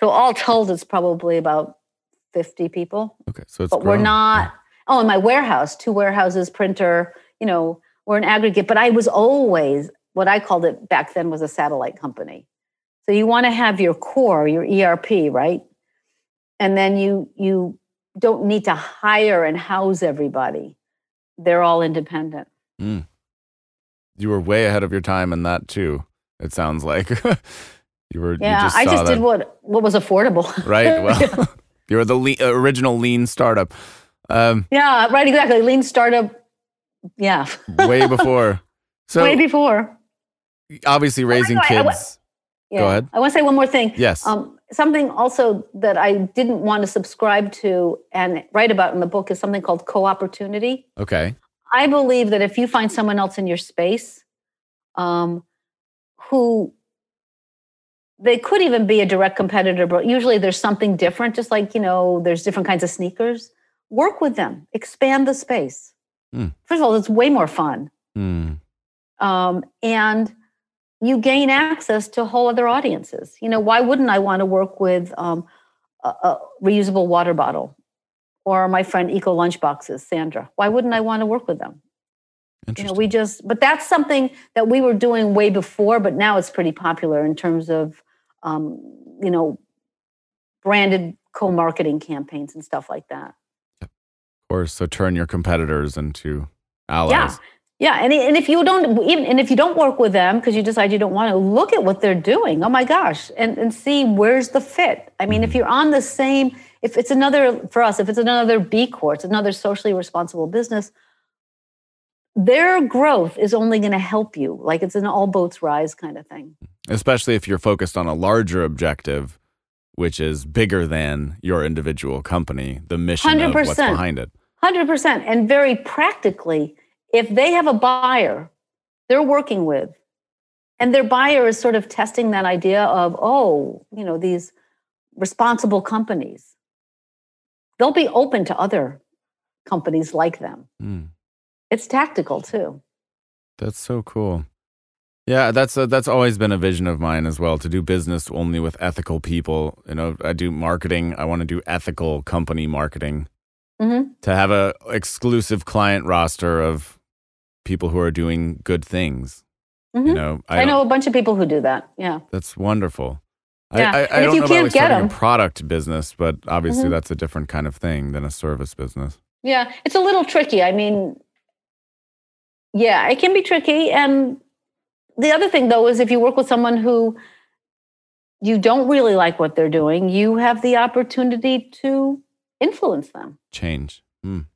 so all told it's probably about 50 people. Okay. So it's but we're grown. not oh in my warehouse two warehouses printer you know we're an aggregate. But i was always what i called it back then was a satellite company. So you want to have your core your erp right? And then you you don't need to hire and house everybody. They're all independent. Mm. You were way ahead of your time in that too. It sounds like you were. yeah you just i just that, did what what was affordable Right. Well, you were the original lean startup. Um, yeah right exactly lean startup yeah way before. So way before obviously raising I- I- kids. yeah. Go ahead. i want to say one more thing Yes. Um, something also that I didn't want to subscribe to and write about in the book is something called co-opportunity. okay. I believe that if you find someone else in your space um, who they could even be a direct competitor, but usually there's something different, just like, you know, there's different kinds of sneakers. Work with them, expand the space. Hmm. First of all, it's way more fun Hmm. um, and you gain access to whole other audiences. You know, why wouldn't I want to work with um, a, a reusable water bottle or my friend Eco Lunchboxes, Sandra? Why wouldn't I want to work with them? You know, we just, but that's something that we were doing way before, but now it's pretty popular in terms of, um, you know, branded co-marketing campaigns and stuff like that. Of course, so turn your competitors into allies. Yeah. Yeah, and, and if you don't even and if you don't work with them because you decide you don't want to look at what they're doing, oh my gosh, and, and see where's the fit. I mean, mm-hmm. if you're on the same, if it's another for us, if it's another B Corp, it's another socially responsible business, their growth is only going to help you. Like it's an all boats rise kind of thing. Especially if you're focused on a larger objective which is bigger than your individual company, the mission 100%. of what's behind it. 100%. And very practically, if they have a buyer they're working with, and their buyer is sort of testing that idea of, oh, you know, these responsible companies, they'll be open to other companies like them. Mm. It's tactical too. That's so cool. Yeah, that's a, that's always been a vision of mine as well to do business only with ethical people. You know, I do marketing. I want to do ethical company marketing. Mm-hmm. To have a exclusive client roster of people who are doing good things. Mm-hmm. You know, I, I know a bunch of people who do that. Yeah, that's wonderful. Yeah. I, I, I don't know about like starting them, a product business, but obviously mm-hmm. that's a different kind of thing than a service business. Yeah, it's a little tricky. I mean, yeah, it can be tricky, and the other thing though is if you work with someone who you don't really like what they're doing, you have the opportunity to influence them. Change. Mm.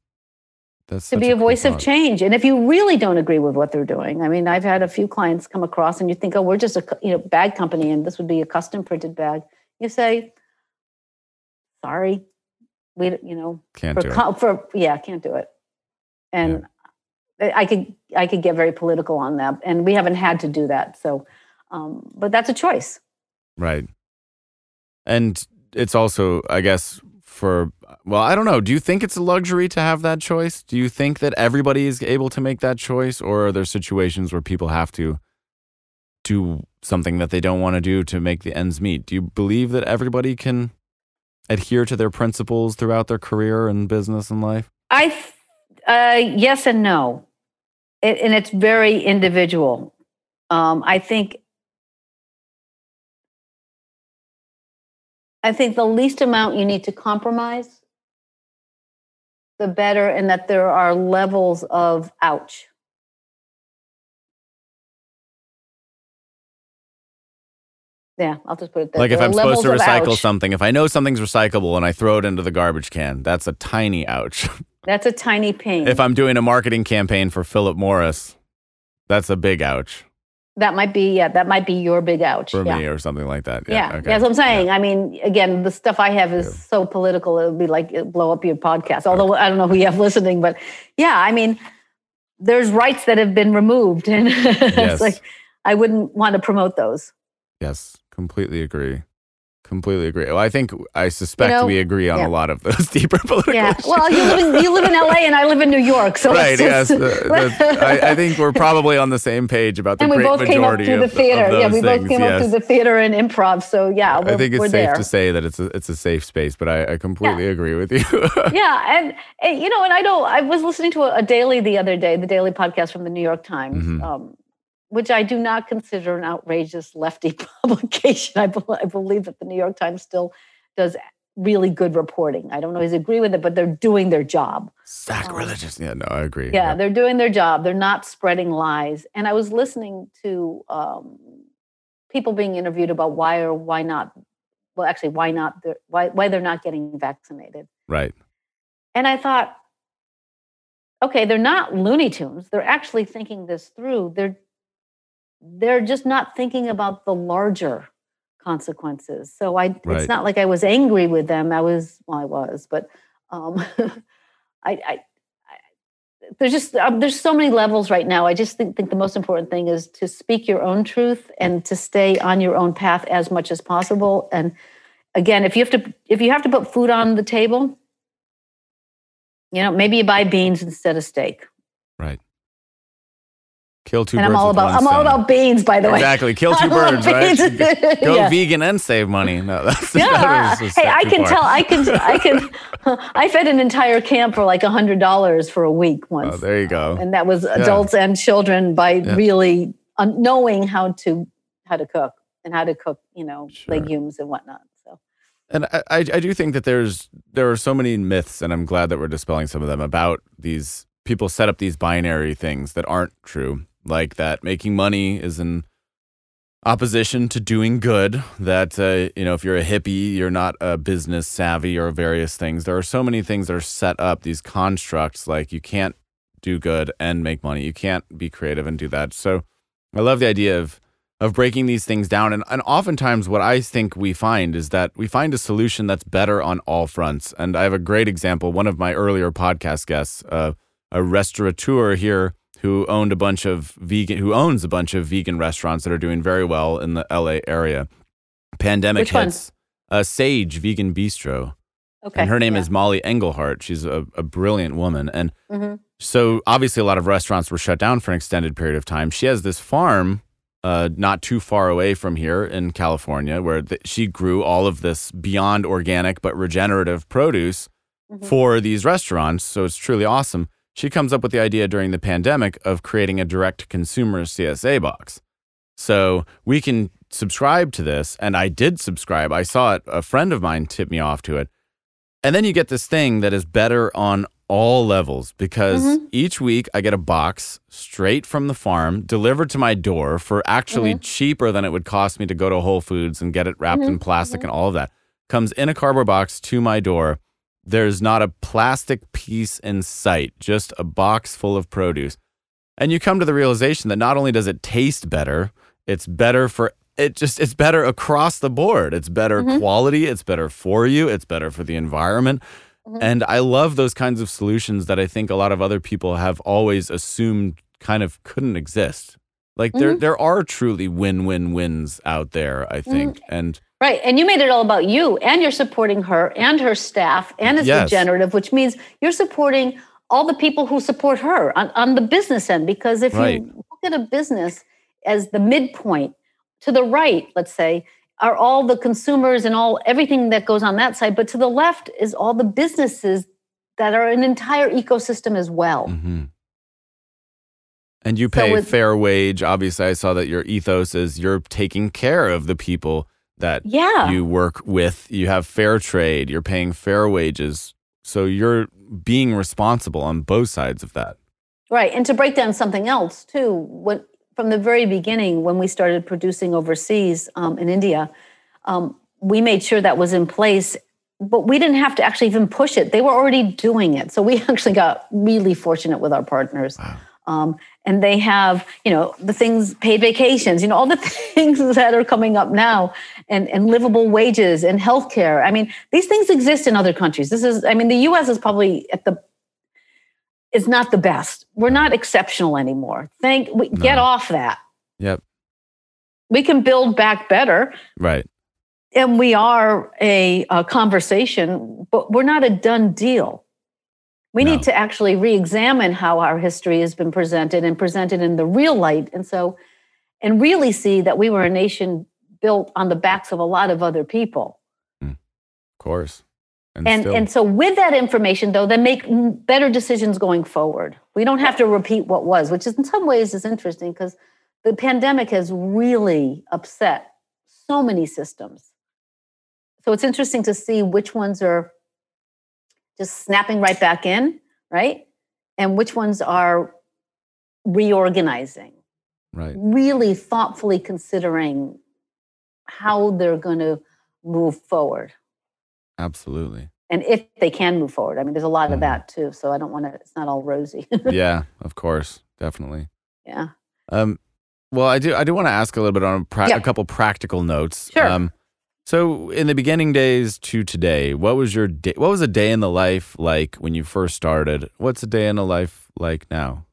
That's to be a, voice of change. And if you really don't agree with what they're doing, I mean, I've had a few clients come across and you think, oh, we're just a you know bag company and this would be a custom printed bag. You say, sorry, we you know can't for, do it. for yeah, can't do it. And I could I could get very political on that, and we haven't had to do that. So, um, but that's a choice, right? And it's also, I guess, for well, I don't know. Do you think it's a luxury to have that choice? Do you think that everybody is able to make that choice, or are there situations where people have to do something that they don't want to do to make the ends meet? Do you believe that everybody can adhere to their principles throughout their career and business and life? I, uh, yes and no it, and it's very individual. Um, I think I think the least amount you need to compromise, the better, and that there are levels of ouch. Yeah, I'll just put it there. Like there if I'm supposed to recycle something, if I know something's recyclable and I throw it into the garbage can, that's a tiny ouch. That's a tiny pain. If I'm doing a marketing campaign for Philip Morris, that's a big ouch. That might be, yeah, that might be your big ouch. For yeah. me or something like that. Yeah. Yeah, okay. that's what I'm saying. Yeah. I mean, again, the stuff I have is so political, it would be like blow up your podcast. Although I don't know who you have listening, but yeah, I mean, there's rights that have been removed. And yes. it's like, I wouldn't want to promote those. Yes, completely agree. Completely agree. Well, I think I suspect you know, we agree on yeah. a lot of those deeper political. Yeah. Issues. Well, you live in you live in LA and I live in New York, so right. Yes. I, I, think we're probably on the same page about the and we great both majority came up through of, the theater. yeah, we both came yes. up through the theater and improv. So yeah, I think it's safe there. to say that it's a it's a safe space. But I, I completely yeah. agree with you. yeah, and, and, you know, and I know I was listening to a, a, daily the other day, the daily podcast from the New York Times. Mm-hmm. Um, which I do not consider an outrageous lefty publication. I, be- I believe that the New York Times still does really good reporting. I don't always agree with it, but they're doing their job. Sacrilegious. Um, yeah, no, I agree. Yeah, yeah, they're doing their job. They're not spreading lies. And I was listening to um, people being interviewed about why or why not. Well, actually, why not? They're, why why they're not getting vaccinated. Right. And I thought, okay, they're not Looney Tunes. They're actually thinking this through. They're they're just not thinking about the larger consequences. So I, right. it's not like I was angry with them. I was, well, I was, but um, I, I, I, there's just um, there's so many levels right now. I just think, think the most important thing is to speak your own truth and to stay on your own path as much as possible. And again, if you have to if you have to put food on the table, you know, maybe you buy beans instead of steak. Right Kill two and birds I'm all about I'm all about beans, by the way. Exactly. Kill two birds, right? Go Yeah. vegan and save money. No, that's Yeah. that Hey, I can far. tell. I can. I can. I fed an entire camp for like a hundred dollars for a week oh, once, Oh, there you go. and that was adults and children by Yeah. really un- knowing how to how to cook and how to cook, you know, Sure. legumes and whatnot. So And I I do think that there's there are so many myths, and I'm glad that we're dispelling some of them about these people set up these binary things that aren't true, like that making money is in opposition to doing good. That uh, you know, if you're a hippie, you're not a business savvy or various things. There are so many things that are set up these constructs, like you can't do good and make money. You can't be creative and do that. So I love the idea of of breaking these things down. And, and oftentimes, what I think we find is that we find a solution that's better on all fronts. And I have a great example. One of my earlier podcast guests, uh, a restaurateur here who owned a bunch of vegan, who owns a bunch of vegan restaurants that are doing very well in the LA area. Pandemic Which one? hits. Uh, Sage Vegan Bistro, okay, and her name yeah. is Molly Engelhart. She's a, a brilliant woman, and Mhm. so obviously, a lot of restaurants were shut down for an extended period of time. She has this farm uh, not too far away from here in California, where th- she grew all of this beyond organic but regenerative produce Mhm. for these restaurants. So it's truly awesome. She comes up with the idea during the pandemic of creating a direct consumer CSA box. So we can subscribe to this. And I did subscribe. I saw it. A friend of mine tipped me off to it. And then you get this thing that is better on all levels because Mhm. each week I get a box straight from the farm delivered to my door for actually Mm-hmm. cheaper than it would cost me to go to Whole Foods and get it wrapped in Mhm. plastic and all of that. Comes in a cardboard box to my door. There's not a plastic piece in sight, just a box full of produce. And you come to the realization that not only does it taste better, it's better for it just it's better across the board. It's better Mhm. quality, it's better for you, it's better for the environment. Mhm. And I love those kinds of solutions that I think a lot of other people have always assumed kind of couldn't exist. Like there Mhm. there are truly win-win-wins out there, I Mm-hmm. think. And Right. And you made it all about you and you're supporting her and her staff and it's Yes. regenerative, which means you're supporting all the people who support her on, on the business end. Because if Right. you look at a business as the midpoint to the right, let's say, are all the consumers and all everything that goes on that side. But to the left is all the businesses that are an entire ecosystem as well. mhm. And you So pay with- fair wage. Obviously, I saw that your ethos is you're taking care of the people that Yeah. you work with. You have fair trade, you're paying fair wages. So you're being responsible on both sides of that. Right. And to break down something else too, when from the very beginning, when we started producing overseas um, in India, um, we made sure that was in place, but we didn't have to actually even push it. They were already doing it. So we actually got really fortunate with our partners. Um, and they have, you know, the things, paid vacations, you know, all the things that are coming up now, and, and livable wages and healthcare. I mean, these things exist in other countries. This is, I mean, the US is probably at the is not the best. We're not exceptional anymore. Thank we, get off that. Yep. We can build back better, Right. and we are a, a conversation, but we're not a done deal. We No. need to actually re-examine how our history has been presented and presented in the real light, and so, and really see that we were a nation built on the backs of a lot of other people. Hmm. Of course. and still- and so with that information though then make better decisions going forward we don't have to repeat what was which is in some ways is interesting because the pandemic has really upset so many systems so it's interesting to see which ones are just snapping right back in right and which ones are reorganizing right. really thoughtfully considering how they're going to move forward Absolutely. and if they can move forward. I mean, there's a lot Mhm. of that too. So I don't want to. It's not all rosy. yeah, of course. Definitely. yeah. Um, well, I do. I do want to ask a little bit on a, pra- Yeah. a couple practical notes. Sure. Um, so, in the beginning days to today, what was your day? What was a day in the life like when you first started? What's a day in the life like now?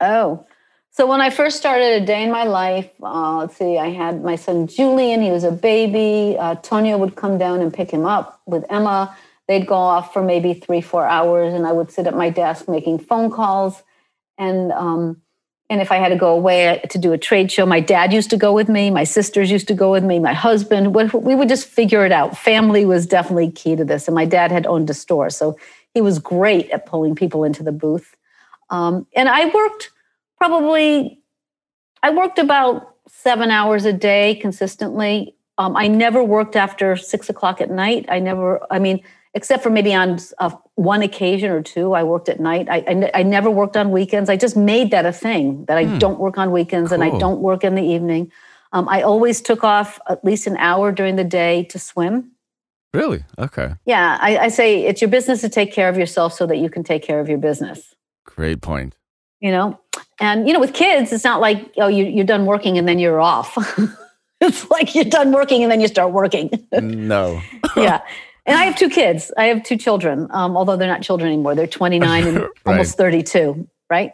Oh, so when I first started a day in my life, uh, let's see, I had my son Julian. He was a baby. Uh, Tonya would come down and pick him up with Emma. They'd go off for maybe three, four hours, and I would sit at my desk making phone calls. And um, and if I had to go away to do a trade show, my dad used to go with me, my sisters used to go with me, my husband, we would just figure it out. Family was definitely key to this. And my dad had owned a store. So he was great at pulling people into the booth. Um, and I worked probably, I worked about seven hours a day consistently. Um, I never worked after six o'clock at night. I never, I mean, except for maybe on uh, one occasion or two, I worked at night. I, I, I, never worked on weekends. I just made that a thing that I hmm. don't work on weekends cool. and I don't work in the evening. Um, I always took off at least an hour during the day to swim. Really? Okay. Yeah, I, I say it's your business to take care of yourself so that you can take care of your business. Great point. You know, and you know, with kids, it's not like oh, you, you're done working and then you're off. it's like you're done working and then you start working. no. yeah. And I have two kids. I have two children, um, although they're not children anymore. They're 29 and right. almost 32, right?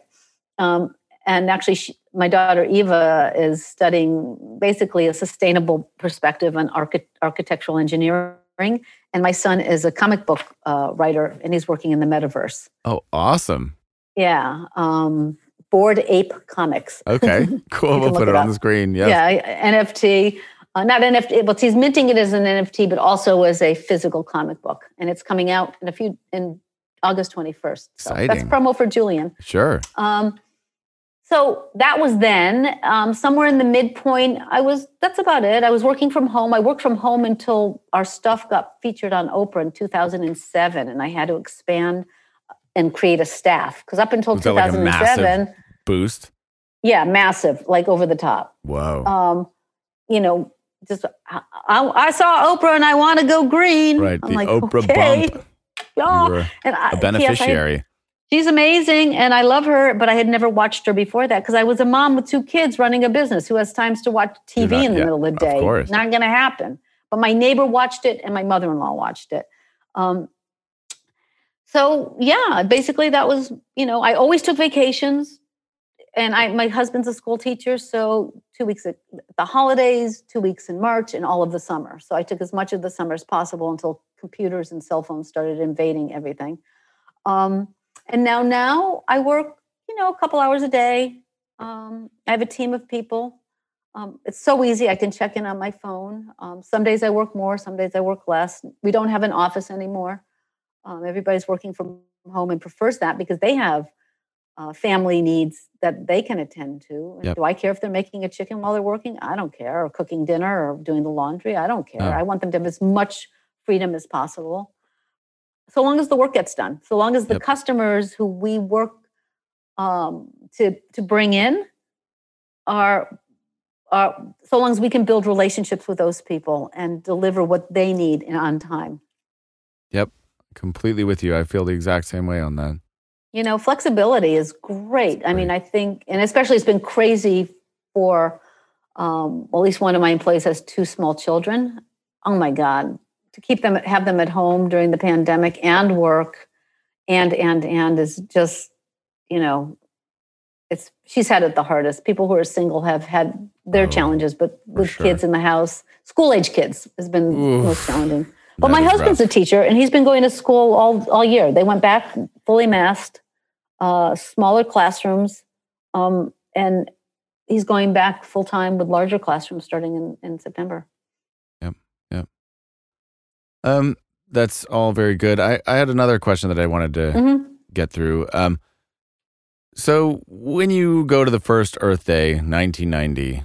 Um, and actually, she, my daughter Eva is studying basically a sustainable perspective on archi- architectural engineering. And my son is a comic book uh, writer, and he's working in the metaverse. Oh, awesome! Yeah, um, Bored Ape Comics. Okay, cool. we'll put it, it on the screen. Yeah, yeah, NFT uh, not NFT, but he's minting it as an NFT, but also as a physical comic book, and it's coming out in a few in August twenty first. So Exciting. That's promo for Julian. Sure. Um, so that was then um, somewhere in the midpoint. I was. That's about it. I was working from home. I worked from home until our stuff got featured on Oprah in two thousand and seven, and I had to expand and create a staff because up until two thousand and seven, like boost. Yeah, massive, like over the top. Whoa. Um, you know, just I, I, saw Oprah and I want to go green. Right, I'm the like, Oprah okay. bump. Yeah, and I, a beneficiary. Yes, I, she's amazing, and I love her. But I had never watched her before that because I was a mom with two kids running a business. Who has times to watch TV not, in the yeah, middle of the day? Of not going to happen. But my neighbor watched it, and my mother-in-law watched it. Um, so yeah, basically that was you know I always took vacations and I, my husband's a school teacher, so two weeks at the holidays, two weeks in March, and all of the summer. So I took as much of the summer as possible until computers and cell phones started invading everything. Um, and now, now I work, you know, a couple hours a day. Um, I have a team of people. Um, it's so easy. I can check in on my phone. Um, some days I work more, some days I work less. We don't have an office anymore. Um, everybody's working from home and prefers that because they have uh, family needs that they can attend to. Yep. Do I care if they're making a chicken while they're working? I don't care. Or cooking dinner or doing the laundry? I don't care. I want them to have as much freedom as possible. So long as the work gets done, so long as the yep. customers who we work um, to to bring in are are so long as we can build relationships with those people and deliver what they need on time. Yep, completely with you. I feel the exact same way on that. You know, flexibility is great. I mean, I think, and especially it's been crazy for, um, well, at least one of my employees has two small children. Oh my God, to keep them, have them at home during the pandemic and work and, and, and is just, you know, it's, she's had it the hardest. People who are single have had their oh, challenges, but with sure. kids in the house, school age kids has been Oof. most challenging. But my husband's rough. a teacher, and he's been going to school all all year. They went back fully masked, uh, smaller classrooms, um, and he's going back full time with larger classrooms starting in, in September. Yep, yep. Um, that's all very good. I I had another question that I wanted to mm-hmm. get through. Um, so when you go to the first Earth Day, 1990,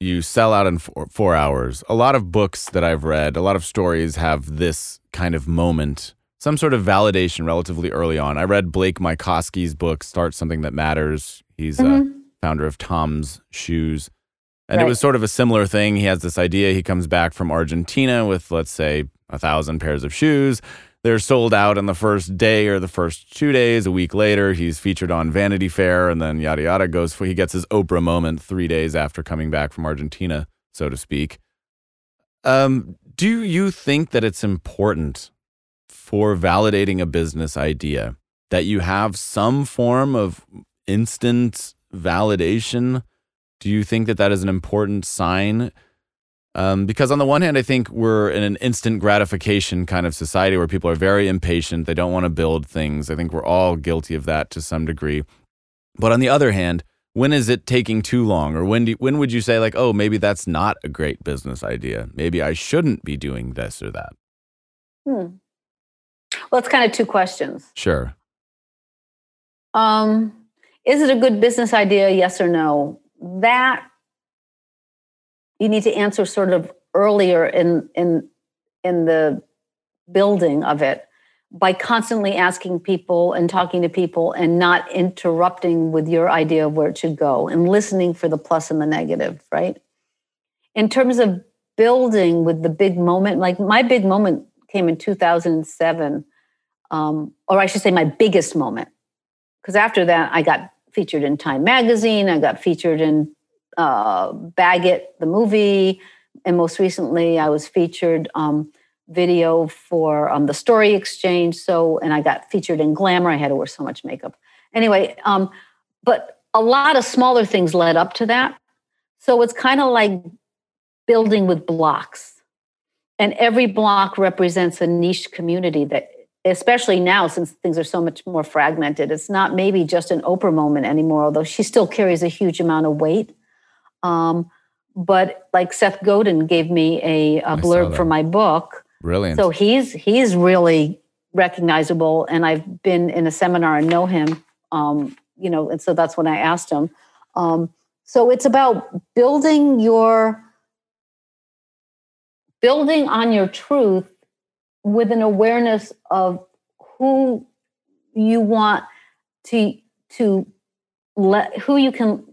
you sell out in four, four, hours. A lot of books that I've read, a lot of stories have this kind of moment, some sort of validation relatively early on. I read Blake Mycoskie's book, Start Something That Matters. He's mm-hmm. a founder of Tom's Shoes. And right. it was sort of a similar thing. He has this idea. He comes back from Argentina with, let's say, a thousand pairs of shoes they're sold out in the first day or the first two days. A week later, he's featured on Vanity Fair, and then yada yada goes. For, he gets his Oprah moment three days after coming back from Argentina, so to speak. Um, do you think that it's important for validating a business idea that you have some form of instant validation? Do you think that that is an important sign? Um, because on the one hand, I think we're in an instant gratification kind of society where people are very impatient. They don't want to build things. I think we're all guilty of that to some degree. But on the other hand, when is it taking too long or when do, when would you say like oh maybe that's not a great business idea maybe i shouldn't be doing this or that Hmm. Well, it's kind of two questions. sure Um, is it a good business idea? Yes or no? That you need to answer sort of earlier in in in the building of it by constantly asking people and talking to people and not interrupting with your idea of where it should go and listening for the plus and the negative, right? In terms of building with the big moment, like my big moment came in 2007, um, or I should say my biggest moment because after that I got featured in Time Magazine, I got featured in uh, Bag It the movie, and most recently I was featured um, video for um, the Story Exchange. So, and I got featured in Glamour. I had to wear so much makeup. Anyway, um, but a lot of smaller things led up to that. So it's kind of like building with blocks, and every block represents a niche community that especially now since things are so much more fragmented it's not maybe just an oprah moment anymore although she still carries a huge amount of weight um, but like seth godin gave me a, saw blurb for my book. Brilliant. So he's he's really recognizable and i've been in a seminar and know him um, you know and so that's when i asked him. Um, so it's about building your building on your truth with an awareness of who you want to to let who you can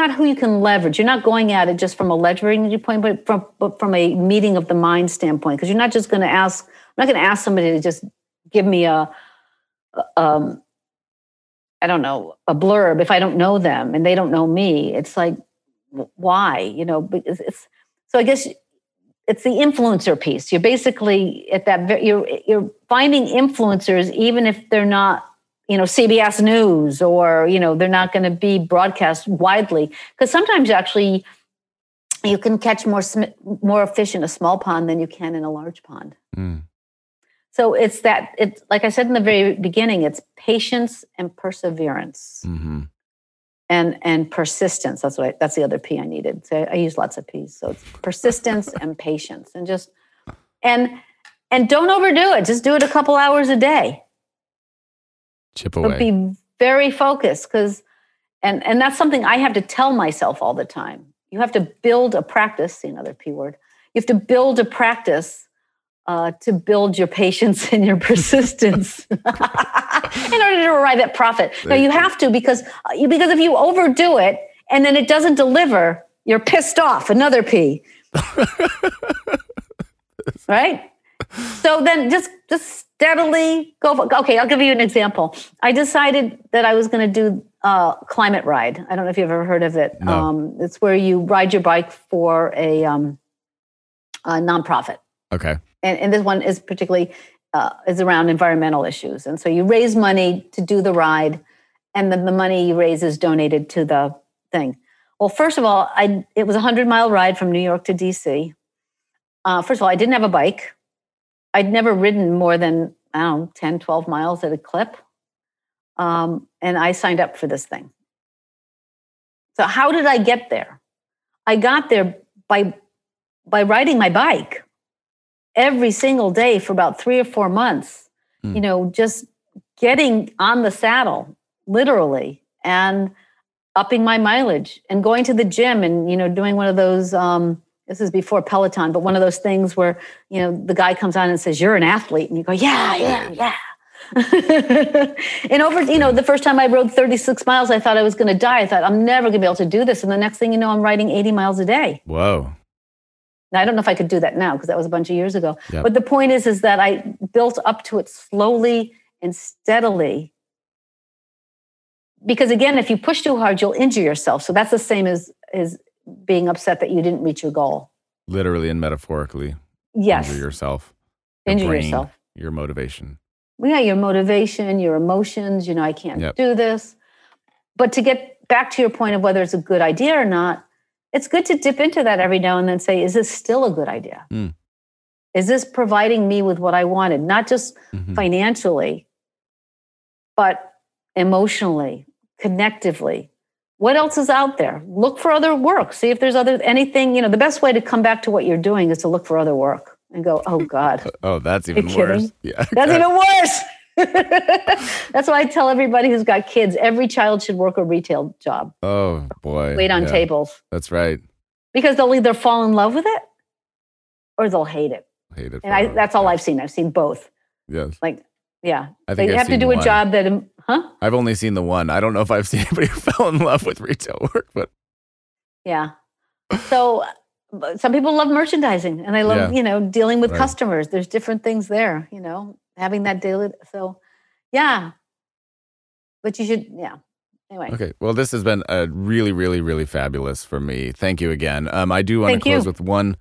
not who you can leverage you're not going at it just from a leveraging point but from but from a meeting of the mind standpoint because you're not just going to ask i'm not going to ask somebody to just give me a um i don't know a blurb if i don't know them and they don't know me it's like why you know because it's so i guess it's the influencer piece. You're basically at that. You're you're finding influencers, even if they're not, you know, CBS News or you know they're not going to be broadcast widely. Because sometimes actually, you can catch more sm- more fish in a small pond than you can in a large pond. Mm. So it's that. It's like I said in the very beginning. It's patience and perseverance hmm and and persistence that's what I, that's the other p i needed so i use lots of p's so it's persistence and patience and just and and don't overdo it just do it a couple hours a day chip but be very focused because and and that's something i have to tell myself all the time. You have to build a practice see another p word. You have to build a practice uh, to build your patience and your persistence in order to arrive at profit. Now you. have to because uh, because if you overdo it and then it doesn't deliver you're pissed off. Another p. Right so then just just steadily go for, okay i'll give you an example. I decided that i was going to do uh, climate ride. I don't know if you've ever heard of it. No. um, it's where you ride your bike for a, um, a nonprofit. Okay. And, and this one is particularly uh, is around environmental issues. And so you raise money to do the ride and then the money you raise is donated to the thing. Well first of all i it was a 100 mile ride from new york to dc uh, first of all i didn't have a bike i'd never ridden more than i don't know 10 12 miles at a clip. Um, and i signed up for this thing. So how did i get there? I got there by by riding my bike every single day for about three or four months Hmm. you know just getting on the saddle literally and upping my mileage and going to the gym and you know doing one of those um, this is before peloton but one of those things where you know the guy comes on and says you're an athlete and you go yeah yeah yeah and over you know the first time i rode 36 miles i thought i was going to die i thought i'm never going to be able to do this and the next thing you know i'm riding 80 miles a day whoa now, I don't know if I could do that now because that was a bunch of years ago. Yep. But the point is, is that I built up to it slowly and steadily. Because again, if you push too hard, you'll injure yourself. So that's the same as as being upset that you didn't reach your goal. literally and metaphorically Yes, injure yourself your injure brain, yourself. your motivation Well, yeah, your motivation, your emotions. You know, I can't Yep. do this. But to get back to your point of whether it's a good idea or not, it's good to dip into that every now and then. Say, is this still a good idea? Mm. Is this providing me with what I wanted? Not just Mhm. financially, but emotionally, connectively. What else is out there? Look for other work. See if there's other anything. You know, the best way to come back to what you're doing is to look for other work and go, oh God, Oh, that's even worse. kidding? Yeah. that's even worse. that's why I tell everybody who's got kids, every child should work a retail job, Oh boy. wait on Yeah, tables, That's right. because they'll either fall in love with it or they'll hate it. Hate it. And I, that's all I've seen. I've seen both. Yes. Like, yeah, I think they I've have to do a job that, huh? I've only seen the one. I don't know if I've seen anybody who fell in love with retail work, but Yeah. So some people love merchandising and they love, Yeah. you know, dealing with Right. customers. There's different things there, you know, having that daily. So, yeah. But you should, yeah. Anyway, okay. Well, this has been a really, really, really fabulous for me. Thank you again. Um, I do want to Thank you. close with one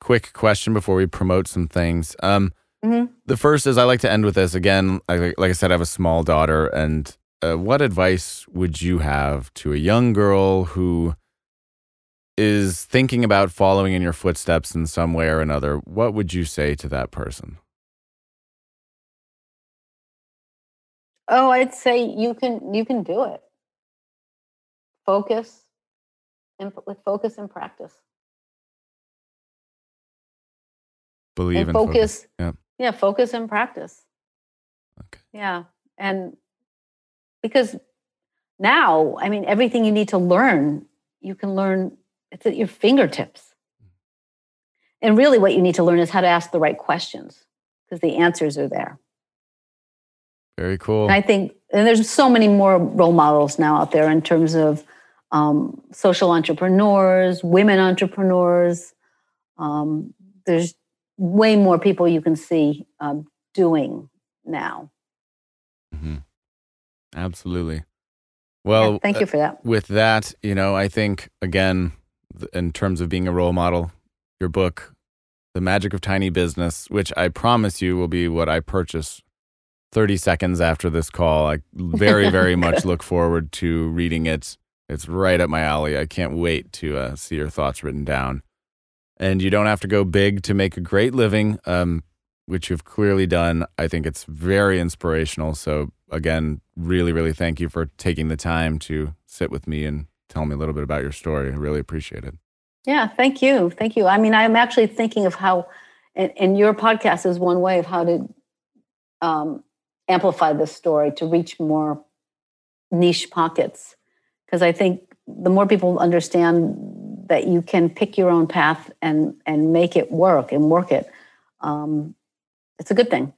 quick question before we promote some things. Um, Mhm. the first is I like to end with this again. Like, like I said, I have a small daughter, and uh, what advice would you have to a young girl who is thinking about following in your footsteps in some way or another? What would you say to that person? oh, I'd say you can, you can do it. Focus and with focus and practice Believe and in focus. Yeah. Yeah. Focus and practice. Okay. Yeah. And because now, I mean, everything you need to learn, you can learn, it's at your fingertips. And really, what you need to learn is how to ask the right questions because the answers are there. Very cool. And I think, and there's so many more role models now out there in terms of um, social entrepreneurs, women entrepreneurs. Um, there's way more people you can see um, doing now. Mhm. Absolutely. Yeah, Well, thank uh, you for that. with that, you know, I think again, in terms of being a role model, your book, The Magic of Tiny Business, which I promise you will be what I purchase 30 seconds after this call. I very, very much look forward to reading it. It's right up my alley. I can't wait to uh, see your thoughts written down. And you don't have to go big to make a great living, um, which you've clearly done. I think it's very inspirational. So, again, really, really thank you for taking the time to sit with me and tell me a little bit about your story. I really appreciate it. Yeah, thank you. Thank you. I mean, I'm actually thinking of how, and, and your podcast is one way of how to um, amplify this story to reach more niche pockets. Because I think the more people understand that you can pick your own path and and make it work and work it, um, it's a good thing.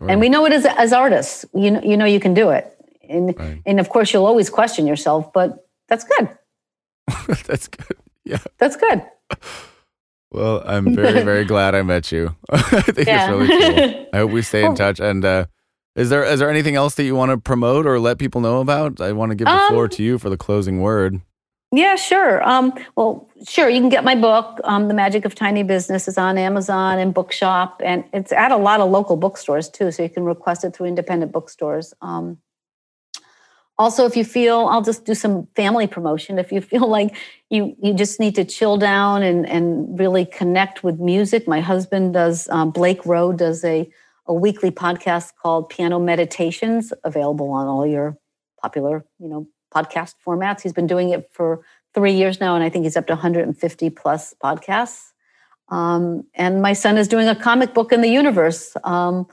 And we know it as as artists. You know, you know you can do it. And Right. and of course you'll always question yourself, but that's good. That's good. Yeah. That's good. Well, I'm very, very glad I met you. I think Yeah. it's really cool. I hope we stay in touch. And uh, is there is there anything else that you want to promote or let people know about? I want to give the floor Um, to you for the closing word. Yeah, sure. Um, well, sure. You can get my book, um, "The Magic of Tiny Business," is on Amazon and Bookshop, and it's at a lot of local bookstores too. So you can request it through independent bookstores. Um, also, if you feel, I'll just do some family promotion. If you feel like you you just need to chill down and and really connect with music, my husband does. Um, Blake Rowe does a a weekly podcast called Piano Meditations, available on all your popular, you know, podcast formats. He's been doing it for three years now, and I think he's up to 150 plus podcasts. Um, and my son is doing a comic book in the universe, um,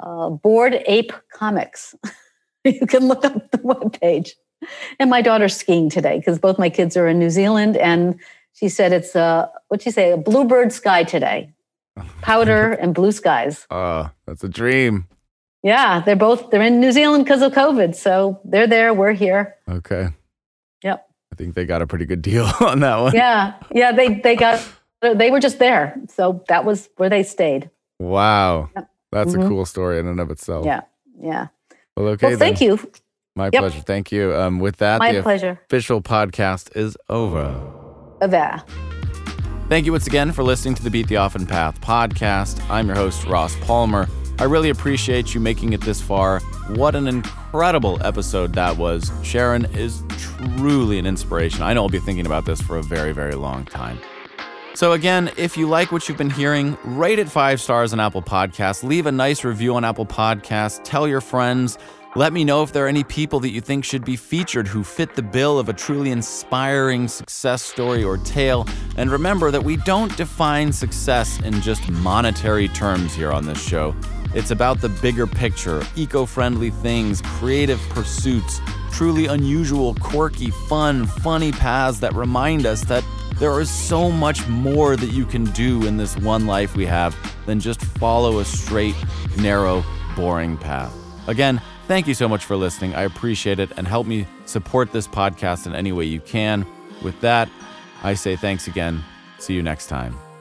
uh, Bored Ape Comics. you can look up the webpage. And my daughter's skiing today because both my kids are in New Zealand, and she said it's a what'd she say? A bluebird sky today, powder and blue skies. Oh, that's a dream. Yeah, they're both they're in New Zealand because of COVID, so they're there. We're here. Okay. Yep. I think they got a pretty good deal on that one. Yeah, yeah. They they got they were just there, so that was where they stayed. Wow. Yep. That's a Mhm. cool story in and of itself. Yeah, yeah. Well, okay. Well, thank you. My Yep. pleasure. Thank you. Um, with that, My the pleasure. official podcast is over. Ava. Thank you once again for listening to the Beat the Often Path podcast. I'm your host, Ross Palmer. I really appreciate you making it this far. What an incredible episode that was. Sharon is truly an inspiration. I know I'll be thinking about this for a very, very long time. So, again, if you like what you've been hearing, rate it five stars on Apple Podcasts. Leave a nice review on Apple Podcasts. Tell your friends. Let me know if there are any people that you think should be featured who fit the bill of a truly inspiring success story or tale. And remember that we don't define success in just monetary terms here on this show. It's about the bigger picture, eco friendly things, creative pursuits, truly unusual, quirky, fun, funny paths that remind us that there is so much more that you can do in this one life we have than just follow a straight, narrow, boring path. Again, Thank you so much for listening. I appreciate it and help me support this podcast in any way you can. With that, I say thanks again. See you next time.